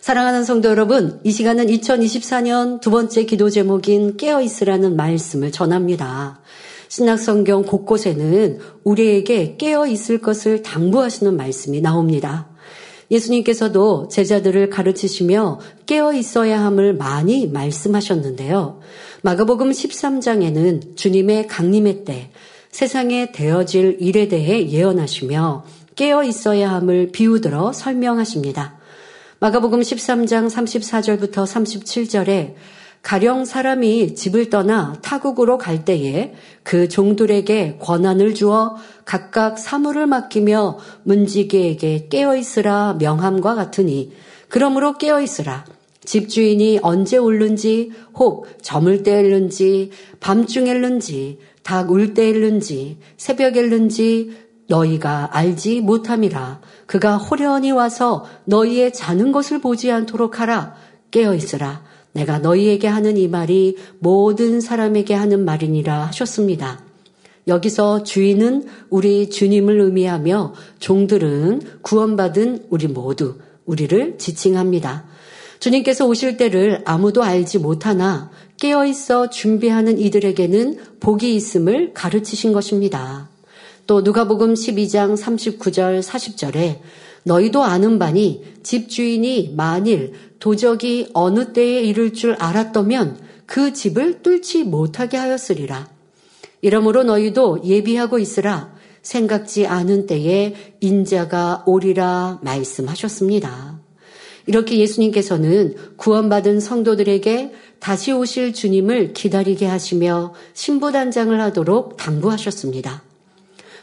사랑하는 성도 여러분, 이 시간은 2024년 두 번째 기도 제목인 깨어있으라는 말씀을 전합니다. 신약성경 곳곳에는 우리에게 깨어있을 것을 당부하시는 말씀이 나옵니다. 예수님께서도 제자들을 가르치시며 깨어 있어야 함을 많이 말씀하셨는데요. 마가복음 13장에는 주님의 강림의 때 세상에 되어질 일에 대해 예언하시며 깨어 있어야 함을 비우들어 설명하십니다. 마가복음 13장 34절부터 37절에 가령 사람이 집을 떠나 타국으로 갈 때에 그 종들에게 권한을 주어 각각 사물을 맡기며 문지기에게 깨어 있으라 명함과 같으니 그러므로 깨어 있으라. 집주인이 언제 울는지 혹 저물 때 일는지 밤중에 일는지 닭 울 때 일는지 새벽에 일는지 너희가 알지 못함이라 그가 호련히 와서 너희의 자는 것을 보지 않도록 하라. 깨어 있으라. 내가 너희에게 하는 이 말이 모든 사람에게 하는 말이니라 하셨습니다. 여기서 주인은 우리 주님을 의미하며 종들은 구원받은 우리 모두 우리를 지칭합니다. 주님께서 오실 때를 아무도 알지 못하나 깨어 있어 준비하는 이들에게는 복이 있음을 가르치신 것입니다. 또 누가복음 12장 39절 40절에 너희도 아는 바니 집주인이 만일 도적이 어느 때에 이를 줄 알았더면 그 집을 뚫지 못하게 하였으리라. 이러므로 너희도 예비하고 있으라. 생각지 않은 때에 인자가 오리라 말씀하셨습니다. 이렇게 예수님께서는 구원받은 성도들에게 다시 오실 주님을 기다리게 하시며 신부단장을 하도록 당부하셨습니다.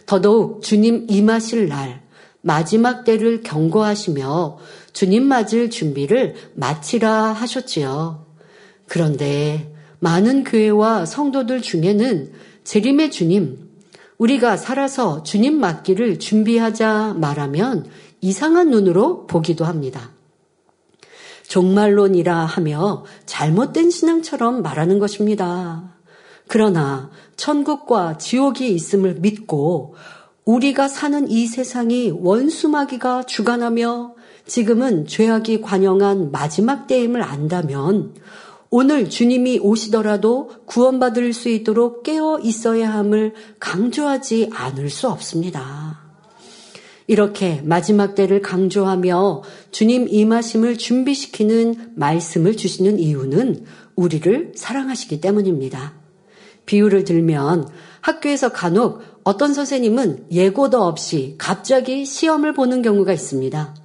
더더욱 주님 임하실 날 마지막 때를 경고하시며 주님 맞을 준비를 마치라 하셨지요. 그런데 많은 교회와 성도들 중에는 재림의 주님, 우리가 살아서 주님 맞기를 준비하자 말하면 이상한 눈으로 보기도 합니다. 종말론이라 하며 잘못된 신앙처럼 말하는 것입니다. 그러나 천국과 지옥이 있음을 믿고 우리가 사는 이 세상이 원수마귀가 주관하며 지금은 죄악이 관영한 마지막 때임을 안다면 오늘 주님이 오시더라도 구원받을 수 있도록 깨어 있어야 함을 강조하지 않을 수 없습니다. 이렇게 마지막 때를 강조하며 주님 임하심을 준비시키는 말씀을 주시는 이유는 우리를 사랑하시기 때문입니다. 비유를 들면 학교에서 간혹 어떤 선생님은 예고도 없이 갑자기 시험을 보는 경우가 있습니다.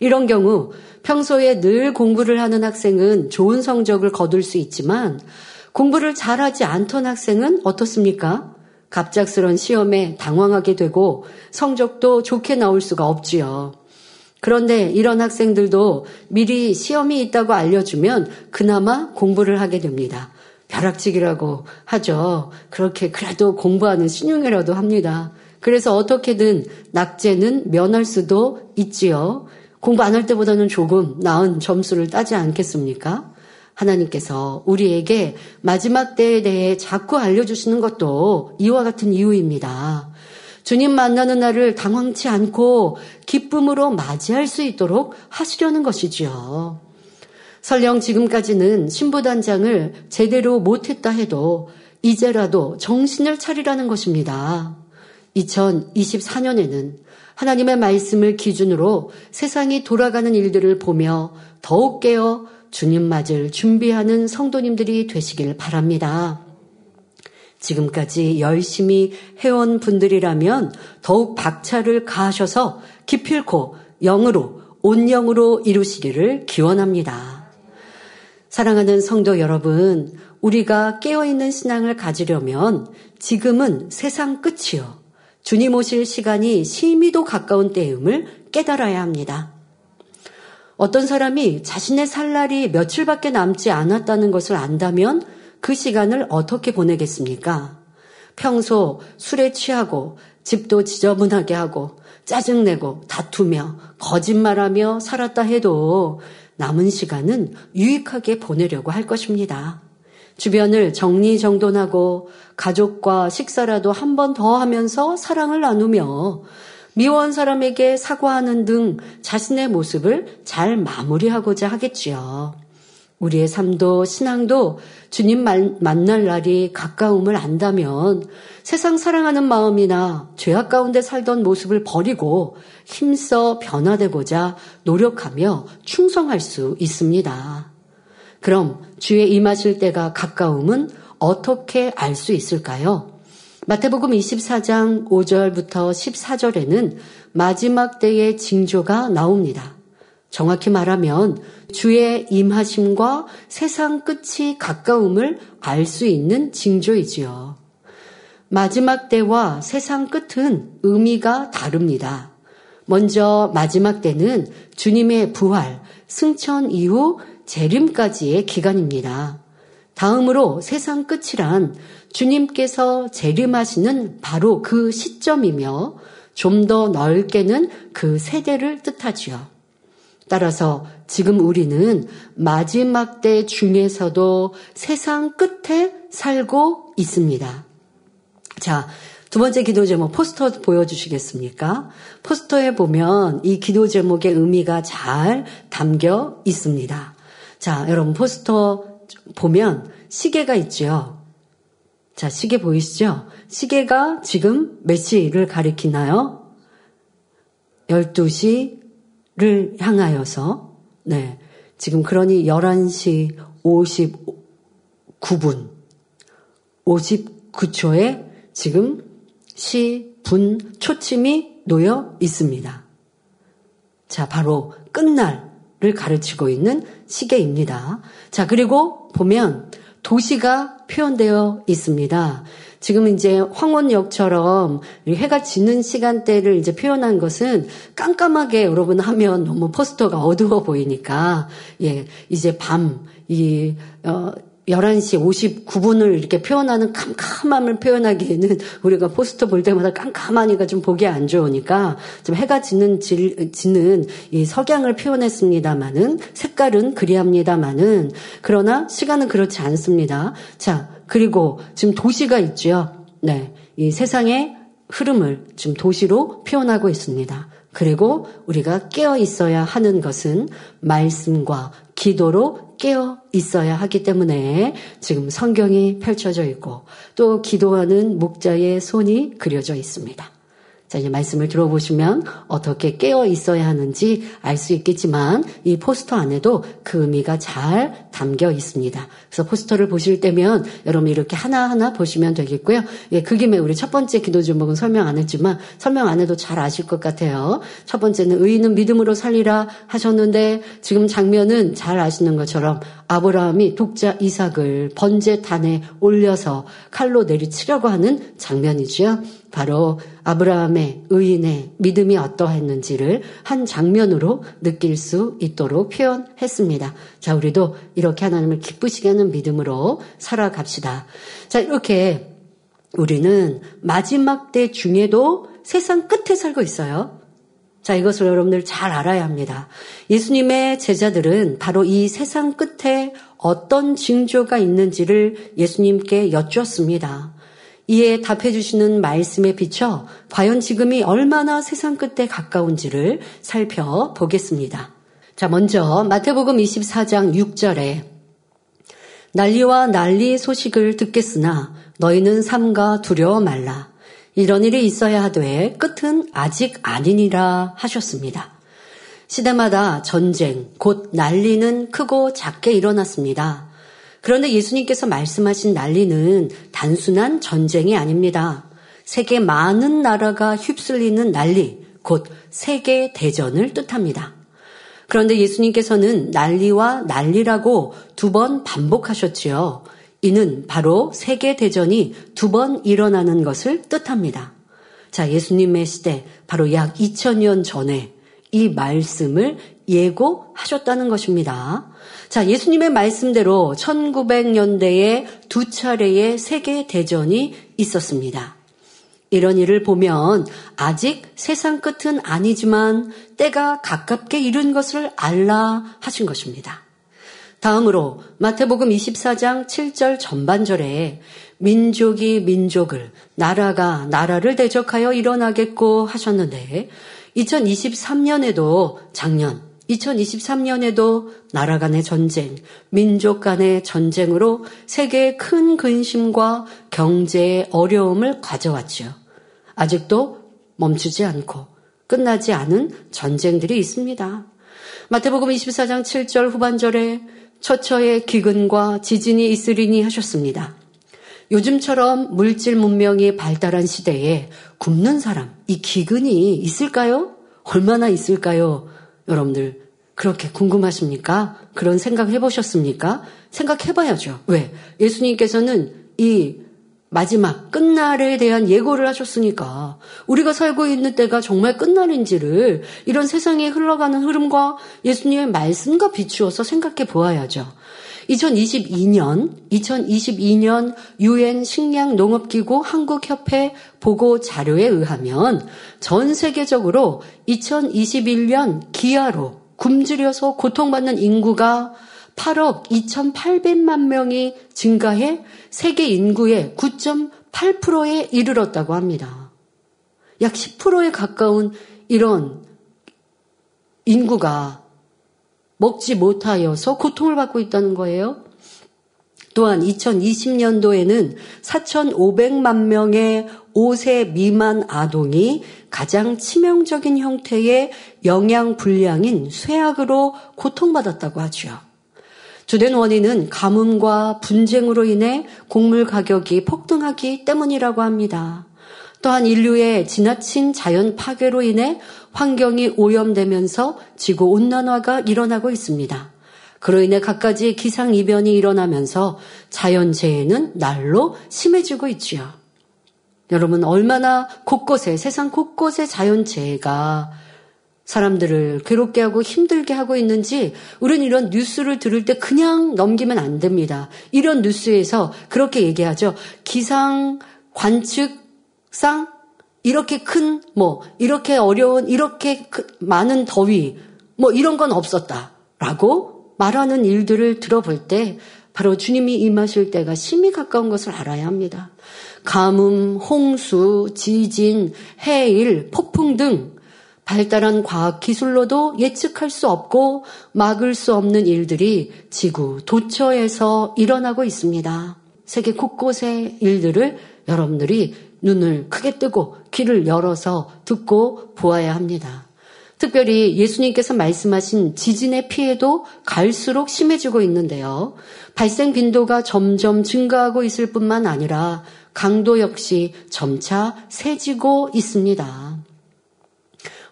이런 경우 평소에 늘 공부를 하는 학생은 좋은 성적을 거둘 수 있지만 공부를 잘하지 않던 학생은 어떻습니까? 갑작스런 시험에 당황하게 되고 성적도 좋게 나올 수가 없지요. 그런데 이런 학생들도 미리 시험이 있다고 알려주면 그나마 공부를 하게 됩니다. 벼락치기라고 하죠. 그렇게 그래도 공부하는 신용이라도 합니다. 그래서 어떻게든 낙제는 면할 수도 있지요. 공부 안 할 때보다는 조금 나은 점수를 따지 않겠습니까? 하나님께서 우리에게 마지막 때에 대해 자꾸 알려주시는 것도 이와 같은 이유입니다. 주님 만나는 날을 당황치 않고 기쁨으로 맞이할 수 있도록 하시려는 것이지요. 설령 지금까지는 신부단장을 제대로 못했다 해도 이제라도 정신을 차리라는 것입니다. 2024년에는 하나님의 말씀을 기준으로 세상이 돌아가는 일들을 보며 더욱 깨어 주님 맞을 준비하는 성도님들이 되시길 바랍니다. 지금까지 열심히 해온 분들이라면 더욱 박차를 가하셔서 기필코 영으로 온영으로 이루시기를 기원합니다. 사랑하는 성도 여러분, 우리가 깨어있는 신앙을 가지려면 지금은 세상 끝이요. 주님 오실 시간이 심히도 가까운 때임을 깨달아야 합니다. 어떤 사람이 자신의 살 날이 며칠밖에 남지 않았다는 것을 안다면 그 시간을 어떻게 보내겠습니까? 평소 술에 취하고 집도 지저분하게 하고 짜증내고 다투며 거짓말하며 살았다 해도 남은 시간은 유익하게 보내려고 할 것입니다. 주변을 정리정돈하고 가족과 식사라도 한 번 더 하면서 사랑을 나누며 미워한 사람에게 사과하는 등 자신의 모습을 잘 마무리하고자 하겠지요. 우리의 삶도 신앙도 주님 만날 날이 가까움을 안다면 세상 사랑하는 마음이나 죄악 가운데 살던 모습을 버리고 힘써 변화되고자 노력하며 충성할 수 있습니다. 그럼 주의 임하실 때가 가까움은 어떻게 알 수 있을까요? 마태복음 24장 5절부터 14절에는 마지막 때의 징조가 나옵니다. 정확히 말하면 주의 임하심과 세상 끝이 가까움을 알 수 있는 징조이지요. 마지막 때와 세상 끝은 의미가 다릅니다. 먼저 마지막 때는 주님의 부활, 승천 이후 재림까지의 기간입니다. 다음으로 세상 끝이란 주님께서 재림하시는 바로 그 시점이며 좀 더 넓게는 그 세대를 뜻하지요. 따라서 지금 우리는 마지막 때 중에서도 세상 끝에 살고 있습니다. 자, 두 번째 기도 제목 포스터 보여주시겠습니까? 포스터에 보면 이 기도 제목의 의미가 잘 담겨 있습니다. 자, 여러분 포스터 보면 시계가 있죠. 자, 시계 보이시죠? 시계가 지금 몇 시를 가리키나요? 12시를 향하여서, 네. 지금 그러니 11시 59분, 59초에 지금 시, 분, 초침이 놓여 있습니다. 자, 바로 끝날을 가르치고 있는 시계입니다. 자, 그리고 보면 도시가 표현되어 있습니다. 지금 이제 황혼역처럼 해가 지는 시간대를 이제 표현한 것은 깜깜하게 여러분 하면 너무 포스터가 어두워 보이니까 예 이제 밤이 어, 11시 59분을 이렇게 표현하는 캄캄함을 표현하기에는 우리가 포스터 볼 때마다 깜깜하니까 좀 보기 안 좋으니까 좀 해가 지는 질, 지는 이 석양을 표현했습니다마는 색깔은 그리합니다마는 그러나 시간은 그렇지 않습니다. 자, 그리고 지금 도시가 있죠. 네. 이 세상의 흐름을 지금 도시로 표현하고 있습니다. 그리고 우리가 깨어 있어야 하는 것은 말씀과 기도로 깨어 있어야 하기 때문에 지금 성경이 펼쳐져 있고 또 기도하는 목자의 손이 그려져 있습니다. 자, 이제 말씀을 들어보시면 어떻게 깨어 있어야 하는지 알 수 있겠지만 이 포스터 안에도 그 의미가 잘 담겨 있습니다. 그래서 포스터를 보실 때면 여러분 이렇게 하나하나 보시면 되겠고요. 예, 그 김에 우리 첫 번째 기도 제목은 설명 안 했지만 설명 안 해도 잘 아실 것 같아요. 첫 번째는 의인은 믿음으로 살리라 하셨는데 지금 장면은 잘 아시는 것처럼 아브라함이 독자 이삭을 번제단에 올려서 칼로 내리치려고 하는 장면이지요. 바로 아브라함의 의인의 믿음이 어떠했는지를 한 장면으로 느낄 수 있도록 표현했습니다. 자, 우리도 이렇게 하나님을 기쁘시게 하는 믿음으로 살아갑시다. 자, 이렇게 우리는 마지막 때 중에도 세상 끝에 살고 있어요. 자, 이것을 여러분들 잘 알아야 합니다. 예수님의 제자들은 바로 이 세상 끝에 어떤 징조가 있는지를 예수님께 여쭈었습니다. 이에 답해 주시는 말씀에 비춰 과연 지금이 얼마나 세상 끝에 가까운지를 살펴보겠습니다. 자, 먼저 마태복음 24장 6절에 난리와 난리 소식을 듣겠으나 너희는 삼가 두려워 말라. 이런 일이 있어야 하되 끝은 아직 아니니라 하셨습니다. 시대마다 전쟁, 곧 난리는 크고 작게 일어났습니다. 그런데 예수님께서 말씀하신 난리는 단순한 전쟁이 아닙니다. 세계 많은 나라가 휩쓸리는 난리, 곧 세계 대전을 뜻합니다. 그런데 예수님께서는 난리와 난리라고 두 번 반복하셨지요. 이는 바로 세계 대전이 두 번 일어나는 것을 뜻합니다. 자, 예수님의 시대, 바로 약 2000년 전에 이 말씀을 예고하셨다는 것입니다. 자, 예수님의 말씀대로 1900년대에 두 차례의 세계 대전이 있었습니다. 이런 일을 보면 아직 세상 끝은 아니지만 때가 가깝게 이른 것을 알라 하신 것입니다. 다음으로 마태복음 24장 7절 전반절에 민족이 민족을, 나라가 나라를 대적하여 일어나겠고 하셨는데 2023년에도 작년 2023년에도 나라 간의 전쟁, 민족 간의 전쟁으로 세계의 큰 근심과 경제의 어려움을 가져왔죠. 아직도 멈추지 않고 끝나지 않은 전쟁들이 있습니다. 마태복음 24장 7절 후반절에 처처의 기근과 지진이 있으리니 하셨습니다. 요즘처럼 물질 문명이 발달한 시대에 굶는 사람, 이 기근이 있을까요? 얼마나 있을까요? 여러분들, 그렇게 궁금하십니까? 그런 생각 해보셨습니까? 생각해봐야죠. 왜? 예수님께서는 이 마지막 끝날에 대한 예고를 하셨으니까 우리가 살고 있는 때가 정말 끝날인지를 이런 세상에 흘러가는 흐름과 예수님의 말씀과 비추어서 생각해 보아야죠. 2022년 2022년 유엔 식량 농업기구 한국협회 보고 자료에 의하면 전 세계적으로 2021년 기아로 굶주려서 고통받는 인구가 8억 2,800만 명이 증가해 세계 인구의 9.8%에 이르렀다고 합니다. 약 10%에 가까운 이런 인구가 먹지 못하여서 고통을 받고 있다는 거예요. 또한 2020년도에는 4,500만 명의 5세 미만 아동이 가장 치명적인 형태의 영양 불량인 쇠약으로 고통받았다고 하죠. 주된 원인은 가뭄과 분쟁으로 인해 곡물 가격이 폭등하기 때문이라고 합니다. 또한 인류의 지나친 자연 파괴로 인해 환경이 오염되면서 지구 온난화가 일어나고 있습니다. 그로 인해 갖가지 기상 이변이 일어나면서 자연 재해는 날로 심해지고 있지요. 여러분 얼마나 곳곳에 세상 곳곳에 자연 재해가 사람들을 괴롭게 하고 힘들게 하고 있는지 우리는 이런 뉴스를 들을 때 그냥 넘기면 안 됩니다. 이런 뉴스에서 그렇게 얘기하죠. 기상 관측상 이렇게 큰, 뭐, 이렇게 어려운, 이렇게 많은 더위, 뭐, 이런 건 없었다. 라고 말하는 일들을 들어볼 때 바로 주님이 임하실 때가 심히 가까운 것을 알아야 합니다. 가뭄, 홍수, 지진, 해일, 폭풍 등 발달한 과학 기술로도 예측할 수 없고 막을 수 없는 일들이 지구 도처에서 일어나고 있습니다. 세계 곳곳의 일들을 여러분들이 눈을 크게 뜨고 귀를 열어서 듣고 보아야 합니다. 특별히 예수님께서 말씀하신 지진의 피해도 갈수록 심해지고 있는데요. 발생 빈도가 점점 증가하고 있을 뿐만 아니라 강도 역시 점차 세지고 있습니다.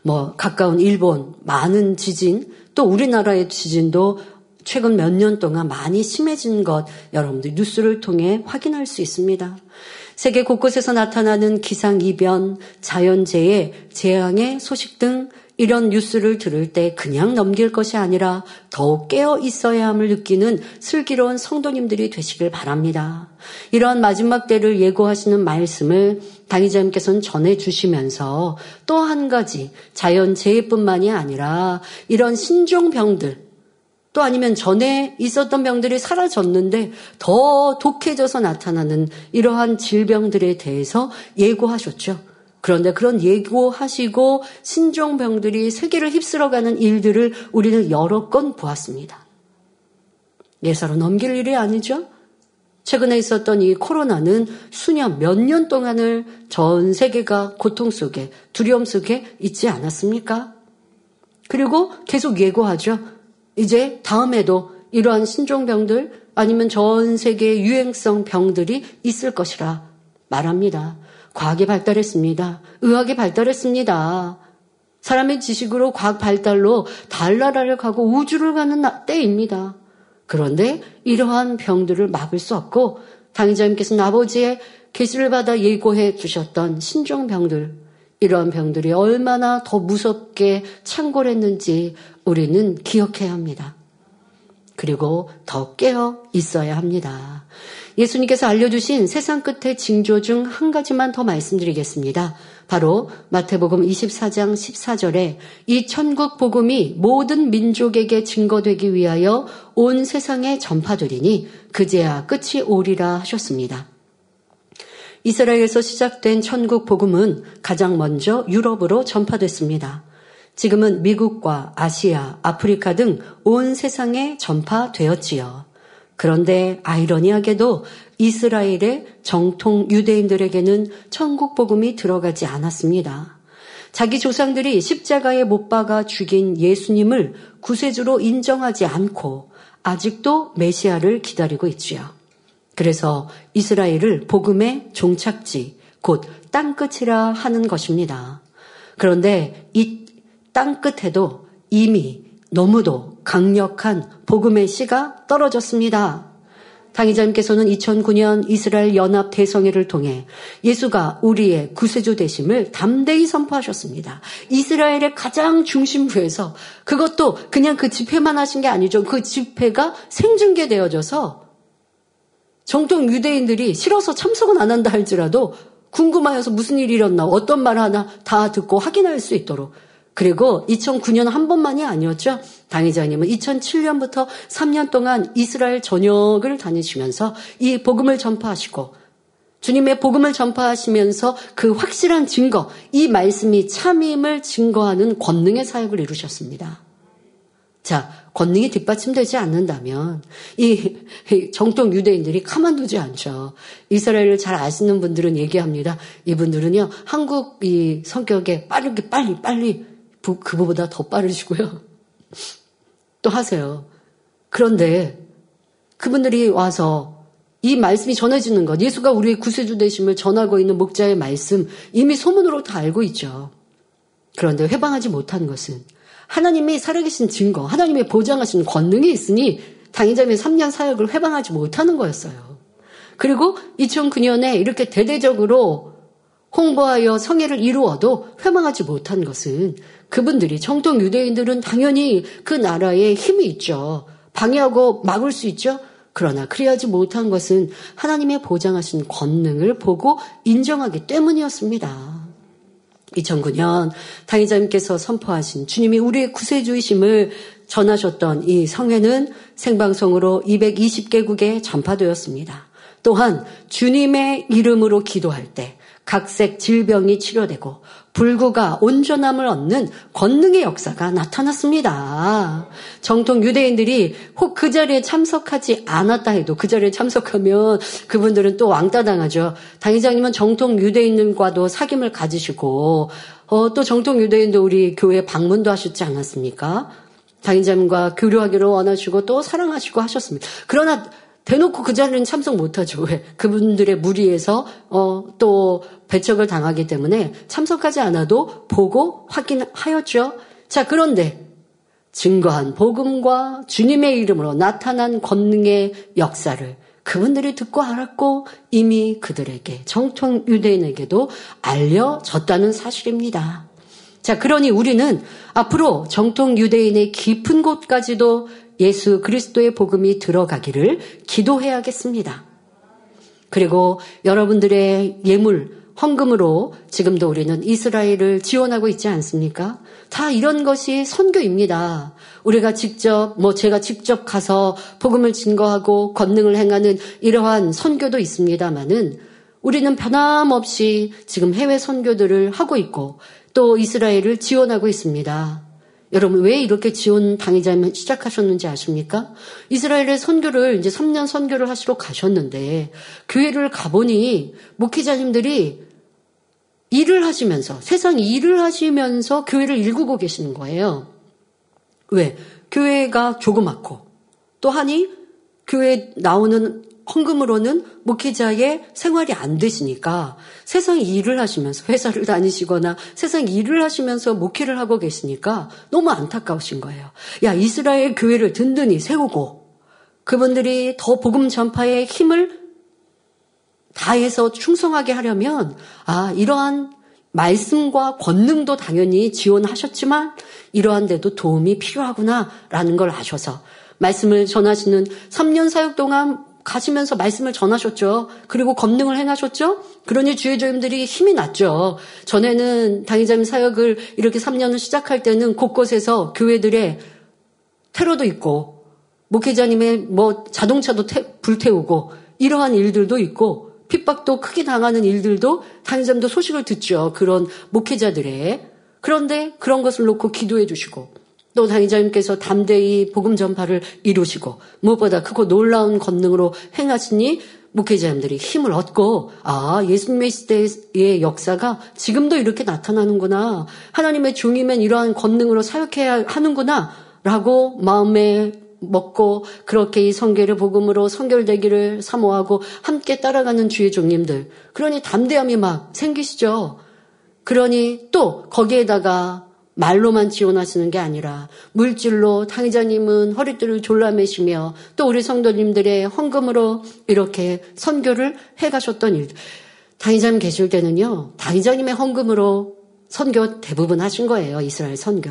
뭐 가까운 일본 많은 지진 또 우리나라의 지진도 최근 몇 년 동안 많이 심해진 것 여러분들 뉴스를 통해 확인할 수 있습니다. 세계 곳곳에서 나타나는 기상이변, 자연재해, 재앙의 소식 등 이런 뉴스를 들을 때 그냥 넘길 것이 아니라 더욱 깨어 있어야 함을 느끼는 슬기로운 성도님들이 되시길 바랍니다. 이러한 마지막 때를 예고하시는 말씀을 당의자님께서는 전해주시면서 또 한 가지 자연재해뿐만이 아니라 이런 신종병들, 또 아니면 전에 있었던 병들이 사라졌는데 더 독해져서 나타나는 이러한 질병들에 대해서 예고하셨죠. 그런데 그런 예고하시고 신종병들이 세계를 휩쓸어가는 일들을 우리는 여러 건 보았습니다. 예사로 넘길 일이 아니죠. 최근에 있었던 이 코로나는 수년, 몇 년 동안을 전 세계가 고통 속에, 두려움 속에 있지 않았습니까? 그리고 계속 예고하죠. 이제 다음에도 이러한 신종병들 아니면 전 세계 유행성 병들이 있을 것이라 말합니다. 과학이 발달했습니다. 의학이 발달했습니다. 사람의 지식으로 과학 발달로 달나라를 가고 우주를 가는 때입니다. 그런데 이러한 병들을 막을 수 없고 당의자님께서는 아버지의 계시를 받아 예고해 주셨던 신종병들 이러한 병들이 얼마나 더 무섭게 창궐했는지 우리는 기억해야 합니다. 그리고 더 깨어 있어야 합니다. 예수님께서 알려주신 세상 끝의 징조 중 한 가지만 더 말씀드리겠습니다. 바로 마태복음 24장 14절에 이 천국 복음이 모든 민족에게 증거되기 위하여 온 세상에 전파되리니 그제야 끝이 오리라 하셨습니다. 이스라엘에서 시작된 천국 복음은 가장 먼저 유럽으로 전파됐습니다. 지금은 미국과 아시아, 아프리카 등 온 세상에 전파되었지요. 그런데 아이러니하게도 이스라엘의 정통 유대인들에게는 천국 복음이 들어가지 않았습니다. 자기 조상들이 십자가에 못 박아 죽인 예수님을 구세주로 인정하지 않고 아직도 메시아를 기다리고 있지요. 그래서 이스라엘을 복음의 종착지, 곧 땅끝이라 하는 것입니다. 그런데 이 땅끝에도 이미 너무도 강력한 복음의 씨가 떨어졌습니다. 당의자님께서는 2009년 이스라엘 연합 대성회를 통해 예수가 우리의 구세주 되심을 담대히 선포하셨습니다. 이스라엘의 가장 중심부에서 그것도 그냥 그 집회만 하신 게 아니죠. 그 집회가 생중계되어져서 정통 유대인들이 싫어서 참석은 안 한다 할지라도 궁금하여서 무슨 일이 일었나 어떤 말 하나 다 듣고 확인할 수 있도록 그리고 2009년 한 번만이 아니었죠. 당의자님은 2007년부터 3년 동안 이스라엘 전역을 다니시면서 이 복음을 전파하시고 주님의 복음을 전파하시면서 그 확실한 증거, 이 말씀이 참임을 증거하는 권능의 사역을 이루셨습니다. 자, 권능이 뒷받침되지 않는다면 이 정통 유대인들이 가만두지 않죠. 이스라엘을 잘 아시는 분들은 얘기합니다. 이분들은요, 한국 이 성격에 빠르게 빨리 빨리 그보다 더 빠르시고요. 또 하세요. 그런데 그분들이 와서 이 말씀이 전해지는 것, 예수가 우리의 구세주 되심을 전하고 있는 목자의 말씀, 이미 소문으로 다 알고 있죠. 그런데 회방하지 못한 것은 하나님이 살아계신 증거, 하나님의 보장하신 권능이 있으니 당의자의 3년 사역을 회방하지 못하는 거였어요. 그리고 2009년에 이렇게 대대적으로 홍보하여 성회를 이루어도 회망하지 못한 것은 그분들이 정통 유대인들은 당연히 그 나라에 힘이 있죠. 방해하고 막을 수 있죠. 그러나 그리하지 못한 것은 하나님의 보장하신 권능을 보고 인정하기 때문이었습니다. 2009년 당의자님께서 선포하신 주님이 우리의 구세주이심을 전하셨던 이 성회는 생방송으로 220개국에 전파되었습니다. 또한 주님의 이름으로 기도할 때 각색 질병이 치료되고 불구가 온전함을 얻는 권능의 역사가 나타났습니다. 정통 유대인들이 혹 그 자리에 참석하지 않았다 해도 그 자리에 참석하면 그분들은 또 왕따 당하죠. 당회장님은 정통 유대인과도 사귐을 가지시고 어, 또 정통 유대인도 우리 교회 방문도 하셨지 않았습니까? 당회장님과 교류하기를 원하시고 또 사랑하시고 하셨습니다. 그러나 대놓고 그 자리는 참석 못하죠. 왜? 그분들의 무리에서 어, 또 배척을 당하기 때문에 참석하지 않아도 보고 확인하였죠. 자, 그런데 증거한 복음과 주님의 이름으로 나타난 권능의 역사를 그분들이 듣고 알았고 이미 그들에게 정통 유대인에게도 알려졌다는 사실입니다. 자, 그러니 우리는 앞으로 정통 유대인의 깊은 곳까지도 예수 그리스도의 복음이 들어가기를 기도해야겠습니다. 그리고 여러분들의 예물, 헌금으로 지금도 우리는 이스라엘을 지원하고 있지 않습니까? 다 이런 것이 선교입니다. 우리가 직접, 뭐 제가 직접 가서 복음을 증거하고 권능을 행하는 이러한 선교도 있습니다만은 우리는 변함없이 지금 해외 선교들을 하고 있고 또 이스라엘을 지원하고 있습니다. 여러분 왜 이렇게 지원 당의자면 시작하셨는지 아십니까? 이스라엘의 선교를 이제 3년 선교를 하시러 가셨는데 교회를 가보니 목회자님들이 일을 하시면서 세상 일을 하시면서 교회를 일구고 계시는 거예요. 왜? 교회가 조그맣고 또 하니 교회 나오는 헌금으로는 목회자의 생활이 안 되시니까 세상 일을 하시면서 회사를 다니시거나 세상 일을 하시면서 목회를 하고 계시니까 너무 안타까우신 거예요. 야, 이스라엘 교회를 든든히 세우고 그분들이 더 복음 전파에 힘을 다해서 충성하게 하려면 아, 이러한 말씀과 권능도 당연히 지원하셨지만 이러한 데도 도움이 필요하구나라는 걸 아셔서 말씀을 전하시는 3년 사역 동안 가시면서 말씀을 전하셨죠. 그리고 검능을 행하셨죠. 그러니 주의 조임들이 힘이 났죠. 전에는 당의자님 사역을 이렇게 3년을 시작할 때는 곳곳에서 교회들의 테러도 있고 목회자님의 뭐 자동차도 태, 불태우고 이러한 일들도 있고 핍박도 크게 당하는 일들도 당의자님도 소식을 듣죠. 그런 목회자들의 그런데 그런 것을 놓고 기도해 주시고 또 당의자님께서 담대히 복음 전파를 이루시고 무엇보다 크고 놀라운 권능으로 행하시니 목회자님들이 힘을 얻고 아 예수님의 시대의 역사가 지금도 이렇게 나타나는구나. 하나님의 종이면 이러한 권능으로 사역해야 하는구나. 라고 마음에 먹고 그렇게 이 성결의 복음으로 성결되기를 사모하고 함께 따라가는 주의 종님들. 그러니 담대함이 막 생기시죠. 그러니 또 거기에다가 말로만 지원하시는 게 아니라 물질로 당의자님은 허리띠를 졸라매시며 또 우리 성도님들의 헌금으로 이렇게 선교를 해가셨던 일. 당의자님 계실 때는요, 당의자님의 헌금으로 선교 대부분 하신 거예요. 이스라엘 선교.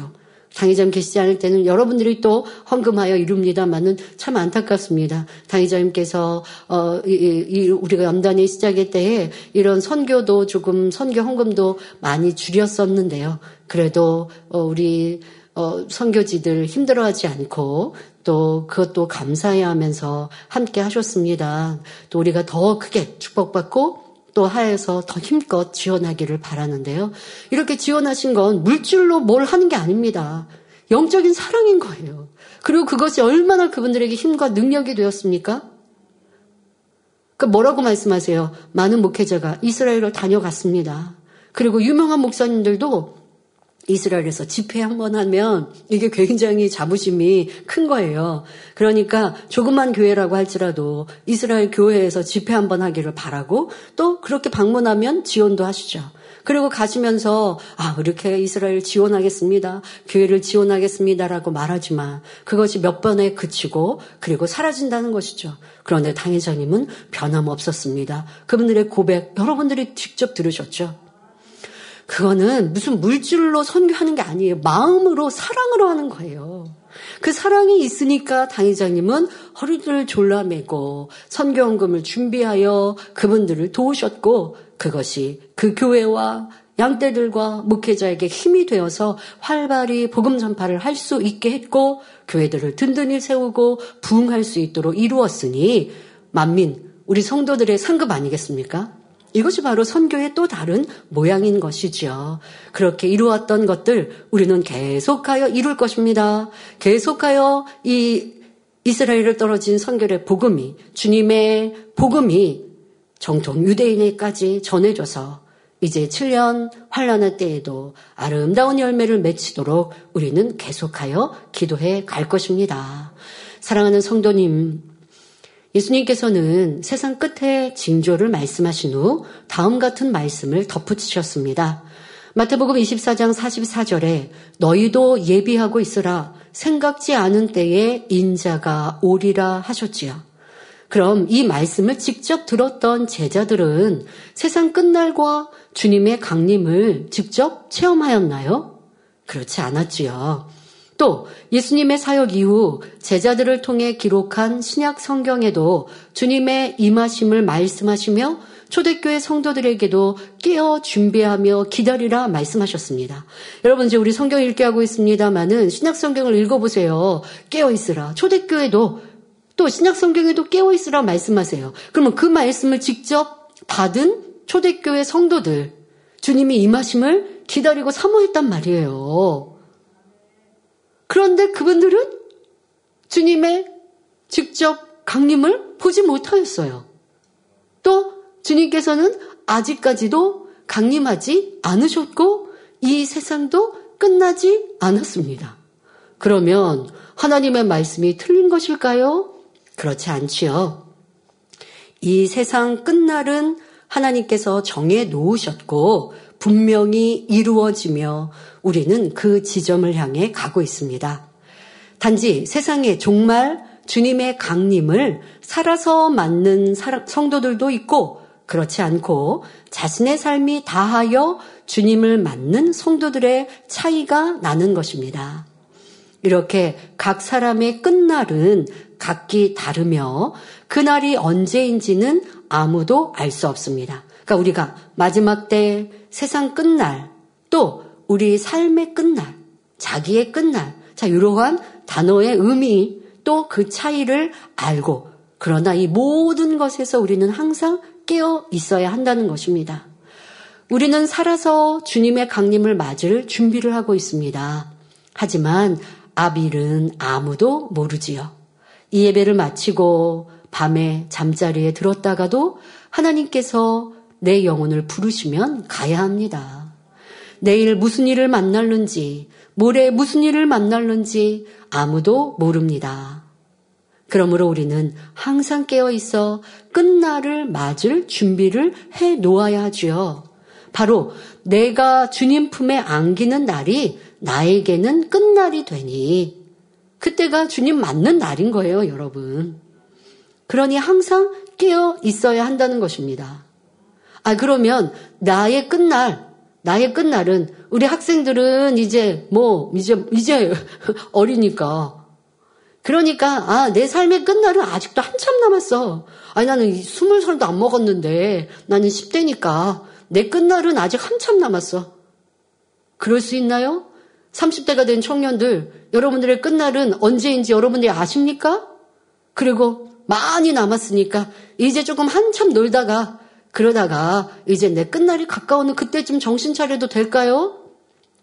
당의자님 계시지 않을 때는 여러분들이 또 헌금하여 이룹니다만은 참 안타깝습니다. 당의자님께서 어, 이, 이, 우리가 연단의 시작의 때에 이런 선교도 조금 선교 헌금도 많이 줄였었는데요. 그래도 어, 우리 어, 선교지들 힘들어하지 않고 또 그것도 감사해야 하면서 함께 하셨습니다. 또 우리가 더 크게 축복받고 또 하에서 더 힘껏 지원하기를 바라는데요. 이렇게 지원하신 건 물질로 뭘 하는 게 아닙니다. 영적인 사랑인 거예요. 그리고 그것이 얼마나 그분들에게 힘과 능력이 되었습니까? 그 뭐라고 말씀하세요? 많은 목회자가 이스라엘을 다녀갔습니다. 그리고 유명한 목사님들도 이스라엘에서 집회 한 번 하면 이게 굉장히 자부심이 큰 거예요. 그러니까 조그만 교회라고 할지라도 이스라엘 교회에서 집회 한 번 하기를 바라고 또 그렇게 방문하면 지원도 하시죠. 그리고 가시면서 아 이렇게 이스라엘 지원하겠습니다. 교회를 지원하겠습니다라고 말하지만 그것이 몇 번에 그치고 그리고 사라진다는 것이죠. 그런데 당회장님은 변함없었습니다. 그분들의 고백 여러분들이 직접 들으셨죠. 그거는 무슨 물질로 선교하는 게 아니에요. 마음으로 사랑으로 하는 거예요. 그 사랑이 있으니까 당회장님은 허리를 졸라매고 선교원금을 준비하여 그분들을 도우셨고 그것이 그 교회와 양떼들과 목회자에게 힘이 되어서 활발히 복음 전파를 할 수 있게 했고 교회들을 든든히 세우고 부흥할 수 있도록 이루었으니 만민 우리 성도들의 상급 아니겠습니까? 이것이 바로 선교의 또 다른 모양인 것이지요. 그렇게 이루었던 것들 우리는 계속하여 이룰 것입니다. 계속하여 이 이스라엘을 떨어진 선교의 복음이 주님의 복음이 정통 유대인에까지 전해져서 이제 7년 환란의 때에도 아름다운 열매를 맺히도록 우리는 계속하여 기도해 갈 것입니다. 사랑하는 성도님, 예수님께서는 세상 끝에 징조를 말씀하신 후 다음 같은 말씀을 덧붙이셨습니다. 마태복음 24장 44절에 너희도 예비하고 있으라 생각지 않은 때에 인자가 오리라 하셨지요. 그럼 이 말씀을 직접 들었던 제자들은 세상 끝날과 주님의 강림을 직접 체험하였나요? 그렇지 않았지요. 또 예수님의 사역 이후 제자들을 통해 기록한 신약 성경에도 주님의 임하심을 말씀하시며 초대교회 성도들에게도 깨어 준비하며 기다리라 말씀하셨습니다. 여러분 이제 우리 성경 읽게 하고 있습니다만은 신약 성경을 읽어보세요. 깨어 있으라. 초대교회도 또 신약 성경에도 깨어 있으라 말씀하세요. 그러면 그 말씀을 직접 받은 초대교회 성도들 주님이 임하심을 기다리고 사모했단 말이에요. 그런데 그분들은 주님의 직접 강림을 보지 못하였어요. 또 주님께서는 아직까지도 강림하지 않으셨고 이 세상도 끝나지 않았습니다. 그러면 하나님의 말씀이 틀린 것일까요? 그렇지 않지요. 이 세상 끝날은 하나님께서 정해 놓으셨고 분명히 이루어지며 우리는 그 지점을 향해 가고 있습니다. 단지 세상에 정말 주님의 강림을 살아서 맞는 성도들도 있고 그렇지 않고 자신의 삶이 다하여 주님을 맞는 성도들의 차이가 나는 것입니다. 이렇게 각 사람의 끝날은 각기 다르며 그날이 언제인지는 아무도 알 수 없습니다. 그러니까 우리가 마지막 때 세상 끝날 또 우리 삶의 끝날 자기의 끝날 자 이러한 단어의 의미 또 그 차이를 알고 그러나 이 모든 것에서 우리는 항상 깨어 있어야 한다는 것입니다. 우리는 살아서 주님의 강림을 맞을 준비를 하고 있습니다. 하지만 아빌은 아무도 모르지요. 이 예배를 마치고 밤에 잠자리에 들었다가도 하나님께서 내 영혼을 부르시면 가야 합니다. 내일 무슨 일을 만날는지, 모레 무슨 일을 만날는지 아무도 모릅니다. 그러므로 우리는 항상 깨어 있어 끝날을 맞을 준비를 해 놓아야 하지요. 바로 내가 주님 품에 안기는 날이 나에게는 끝날이 되니 그때가 주님 맞는 날인 거예요, 여러분. 그러니 항상 깨어 있어야 한다는 것입니다. 아, 그러면 나의 끝날, 나의 끝날은 우리 학생들은 이제 뭐, 이제, 이제 어리니까. 그러니까, 아, 내 삶의 끝날은 아직도 한참 남았어. 아니, 나는 스물 살도 안 먹었는데 나는 10대니까 내 끝날은 아직 한참 남았어. 그럴 수 있나요? 30대가 된 청년들, 여러분들의 끝날은 언제인지 여러분들이 아십니까? 그리고 많이 남았으니까 이제 조금 한참 놀다가 그러다가 이제 내 끝날이 가까우는 그때쯤 정신 차려도 될까요?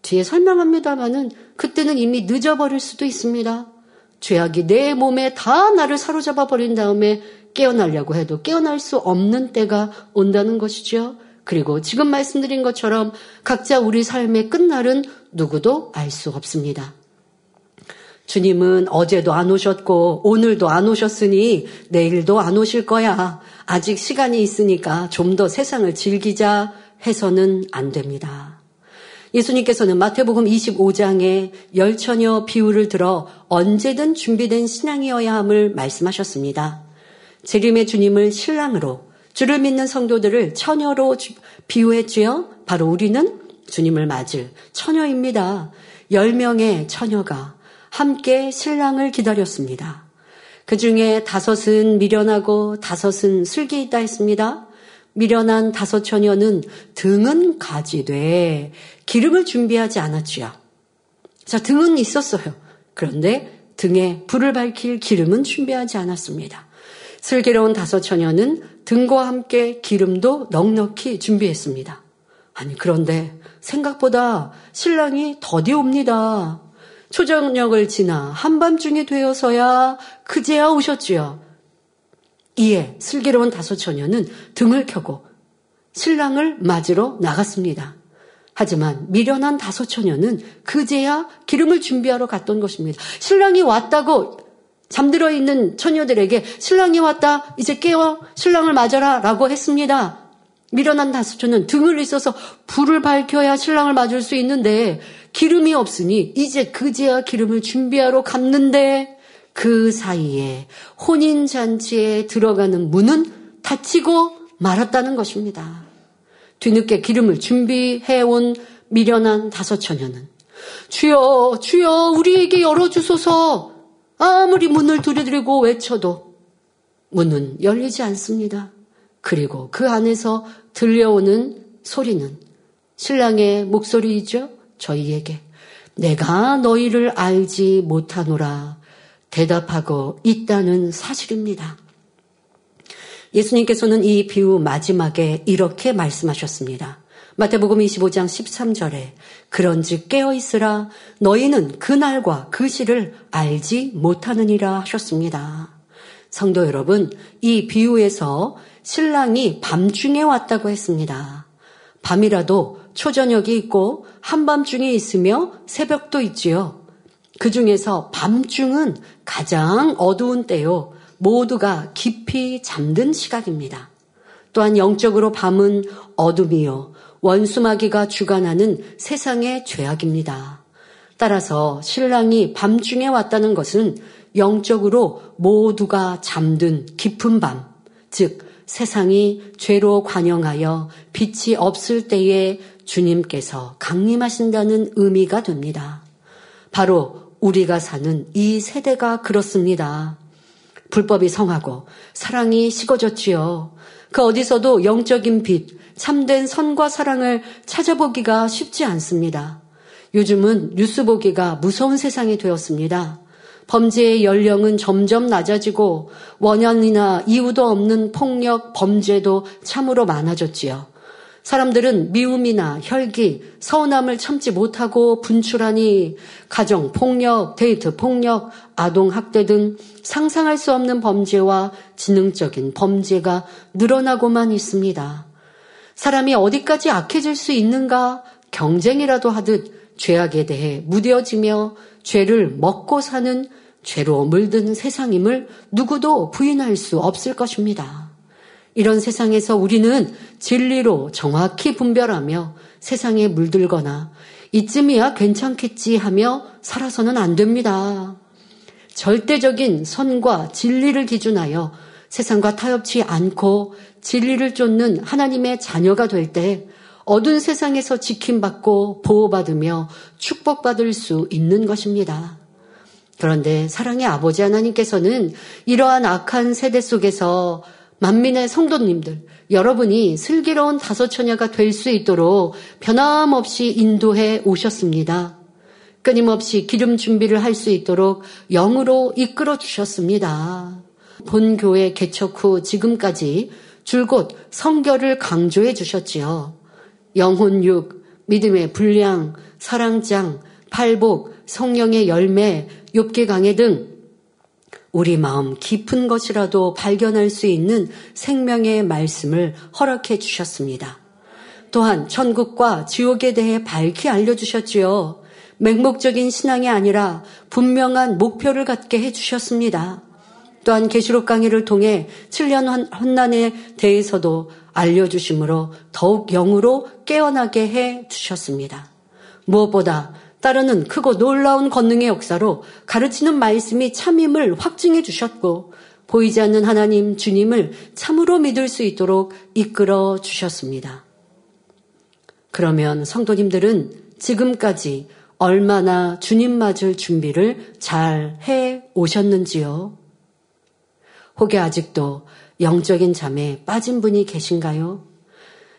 뒤에 설명합니다마는 그때는 이미 늦어버릴 수도 있습니다. 죄악이 내 몸에 다 나를 사로잡아 버린 다음에 깨어나려고 해도 깨어날 수 없는 때가 온다는 것이죠. 그리고 지금 말씀드린 것처럼 각자 우리 삶의 끝날은 누구도 알 수 없습니다. 주님은 어제도 안 오셨고 오늘도 안 오셨으니 내일도 안 오실 거야. 아직 시간이 있으니까 좀 더 세상을 즐기자 해서는 안 됩니다. 예수님께서는 마태복음 25장에 열처녀 비유를 들어 언제든 준비된 신앙이어야 함을 말씀하셨습니다. 재림의 주님을 신랑으로 주를 믿는 성도들을 처녀로 비유했지요. 바로 우리는 주님을 맞을 처녀입니다. 10명의 처녀가 함께 신랑을 기다렸습니다. 그 중에 다섯은 미련하고 다섯은 슬기 있다 했습니다. 미련한 다섯 처녀는 등은 가지되 기름을 준비하지 않았지요. 자, 등은 있었어요. 그런데 등에 불을 밝힐 기름은 준비하지 않았습니다. 슬기로운 다섯 처녀는 등과 함께 기름도 넉넉히 준비했습니다. 아니, 그런데 생각보다 신랑이 더디 옵니다. 초저녁을 지나 한밤중이 되어서야 그제야 오셨지요. 이에 슬기로운 다섯 처녀는 등을 켜고 신랑을 맞으러 나갔습니다. 하지만 미련한 다섯 처녀는 그제야 기름을 준비하러 갔던 것입니다. 신랑이 왔다고 잠들어 있는 처녀들에게 신랑이 왔다. 이제 깨워 신랑을 맞아라. 라고 했습니다. 미련한 다섯처는 등을 있어서 불을 밝혀야 신랑을 맞을 수 있는데 기름이 없으니 이제 그제야 기름을 준비하러 갔는데 그 사이에 혼인잔치에 들어가는 문은 닫히고 말았다는 것입니다. 뒤늦게 기름을 준비해온 미련한 다섯 처녀는 주여, 주여, 우리에게 열어주소서 아무리 문을 두드리고 외쳐도 문은 열리지 않습니다. 그리고 그 안에서 들려오는 소리는 신랑의 목소리이죠. 저희에게 내가 너희를 알지 못하노라 대답하고 있다는 사실입니다. 예수님께서는 이 비유 마지막에 이렇게 말씀하셨습니다. 마태복음 25장 13절에 그런즉 깨어 있으라 너희는 그 날과 그 시를 알지 못하느니라 하셨습니다. 성도 여러분, 이 비유에서 신랑이 밤중에 왔다고 했습니다. 밤이라도 초저녁이 있고 한밤중에 있으며 새벽도 있지요. 그 중에서 밤중은 가장 어두운 때요. 모두가 깊이 잠든 시각입니다. 또한 영적으로 밤은 어둠이요. 원수마귀가 주관하는 세상의 죄악입니다. 따라서 신랑이 밤중에 왔다는 것은 영적으로 모두가 잠든 깊은 밤, 즉 세상이 죄로 관영하여 빛이 없을 때에 주님께서 강림하신다는 의미가 됩니다. 바로 우리가 사는 이 세대가 그렇습니다. 불법이 성하고 사랑이 식어졌지요. 그 어디서도 영적인 빛, 참된 선과 사랑을 찾아보기가 쉽지 않습니다. 요즘은 뉴스 보기가 무서운 세상이 되었습니다. 범죄의 연령은 점점 낮아지고 원한이나 이유도 없는 폭력, 범죄도 참으로 많아졌지요. 사람들은 미움이나 혈기, 서운함을 참지 못하고 분출하니 가정 폭력, 데이트 폭력, 아동 학대 등 상상할 수 없는 범죄와 지능적인 범죄가 늘어나고만 있습니다. 사람이 어디까지 악해질 수 있는가 경쟁이라도 하듯 죄악에 대해 무뎌지며 죄를 먹고 사는 죄로 물든 세상임을 누구도 부인할 수 없을 것입니다. 이런 세상에서 우리는 진리로 정확히 분별하며 세상에 물들거나 이쯤이야 괜찮겠지 하며 살아서는 안 됩니다. 절대적인 선과 진리를 기준하여 세상과 타협치 않고 진리를 쫓는 하나님의 자녀가 될 때 어두운 세상에서 지킴받고 보호받으며 축복받을 수 있는 것입니다. 그런데 사랑의 아버지 하나님께서는 이러한 악한 세대 속에서 만민의 성도님들, 여러분이 슬기로운 다섯 처녀가 될 수 있도록 변함없이 인도해 오셨습니다. 끊임없이 기름 준비를 할 수 있도록 영으로 이끌어 주셨습니다. 본 교회 개척 후 지금까지 줄곧 성결을 강조해 주셨지요. 영혼육, 믿음의 분량, 사랑장, 팔복, 성령의 열매, 욥기 강해 등 우리 마음 깊은 것이라도 발견할 수 있는 생명의 말씀을 허락해 주셨습니다. 또한 천국과 지옥에 대해 밝히 알려주셨지요. 맹목적인 신앙이 아니라 분명한 목표를 갖게 해주셨습니다. 또한 계시록 강의를 통해 7년 혼난에 대해서도 알려주심으로 더욱 영으로 깨어나게 해 주셨습니다. 무엇보다 따르는 크고 놀라운 권능의 역사로 가르치는 말씀이 참임을 확증해 주셨고 보이지 않는 하나님 주님을 참으로 믿을 수 있도록 이끌어 주셨습니다. 그러면 성도님들은 지금까지 얼마나 주님 맞을 준비를 잘 해 오셨는지요? 혹여 아직도 영적인 잠에 빠진 분이 계신가요?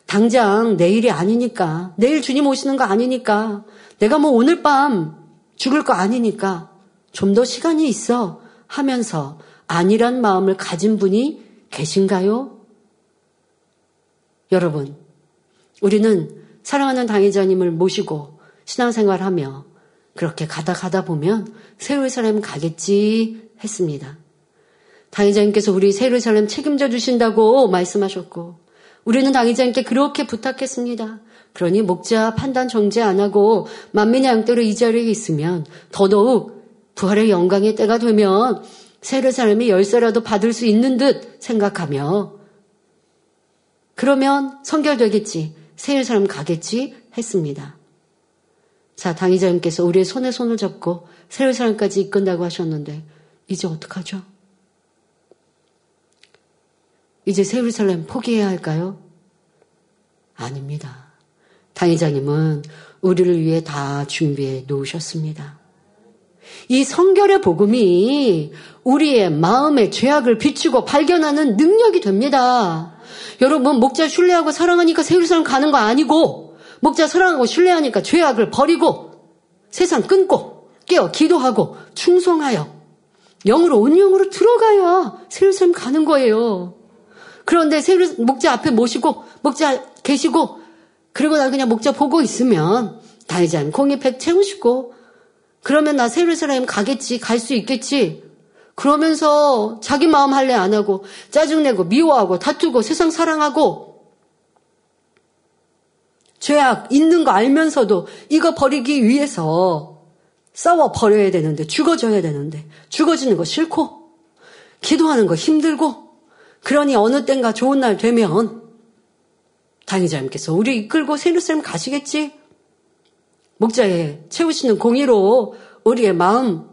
당장 내일이 아니니까, 내일 주님 오시는 거 아니니까, 내가 뭐 오늘 밤 죽을 거 아니니까 좀 더 시간이 있어 하면서 아니란 마음을 가진 분이 계신가요? 여러분, 우리는 사랑하는 당회자님을 모시고 신앙생활하며 그렇게 가다 가다 보면 세월사람 가겠지 했습니다. 당회자님께서 우리 세월사람 책임져 주신다고 말씀하셨고 우리는 당회자님께 그렇게 부탁했습니다. 그러니 목자 판단 정죄 안 하고 만민의 양떼로 이 자리에 있으면 더더욱 부활의 영광의 때가 되면 세례 사람이 열쇠라도 받을 수 있는 듯 생각하며 그러면 성결되겠지 세례 사람 가겠지 했습니다. 자 당의자님께서 우리의 손에 손을 잡고 세례 사람까지 이끈다고 하셨는데 이제 어떡하죠? 이제 세례사람 포기해야 할까요? 아닙니다. 당회장님은 우리를 위해 다 준비해 놓으셨습니다. 이 성결의 복음이 우리의 마음의 죄악을 비추고 발견하는 능력이 됩니다. 여러분, 목자 신뢰하고 사랑하니까 세율산 가는 거 아니고, 목자 사랑하고 신뢰하니까 죄악을 버리고, 세상 끊고, 깨어 기도하고, 충성하여, 영으로, 온 영으로 들어가야 세율산 가는 거예요. 그런데 목자 앞에 모시고, 목자 계시고, 그리고 나 그냥 목자 보고 있으면 다이자님 공입백 채우시고 그러면 나 세르사람 가겠지 갈 수 있겠지. 그러면서 자기 마음 할래 안 하고 짜증내고 미워하고 다투고 세상 사랑하고 죄악 있는 거 알면서도 이거 버리기 위해서 싸워 버려야 되는데 죽어져야 되는데 죽어지는 거 싫고 기도하는 거 힘들고 그러니 어느 땐가 좋은 날 되면 당의자님께서 우리 이끌고 세루살렘 가시겠지? 목자에 채우시는 공의로 우리의 마음,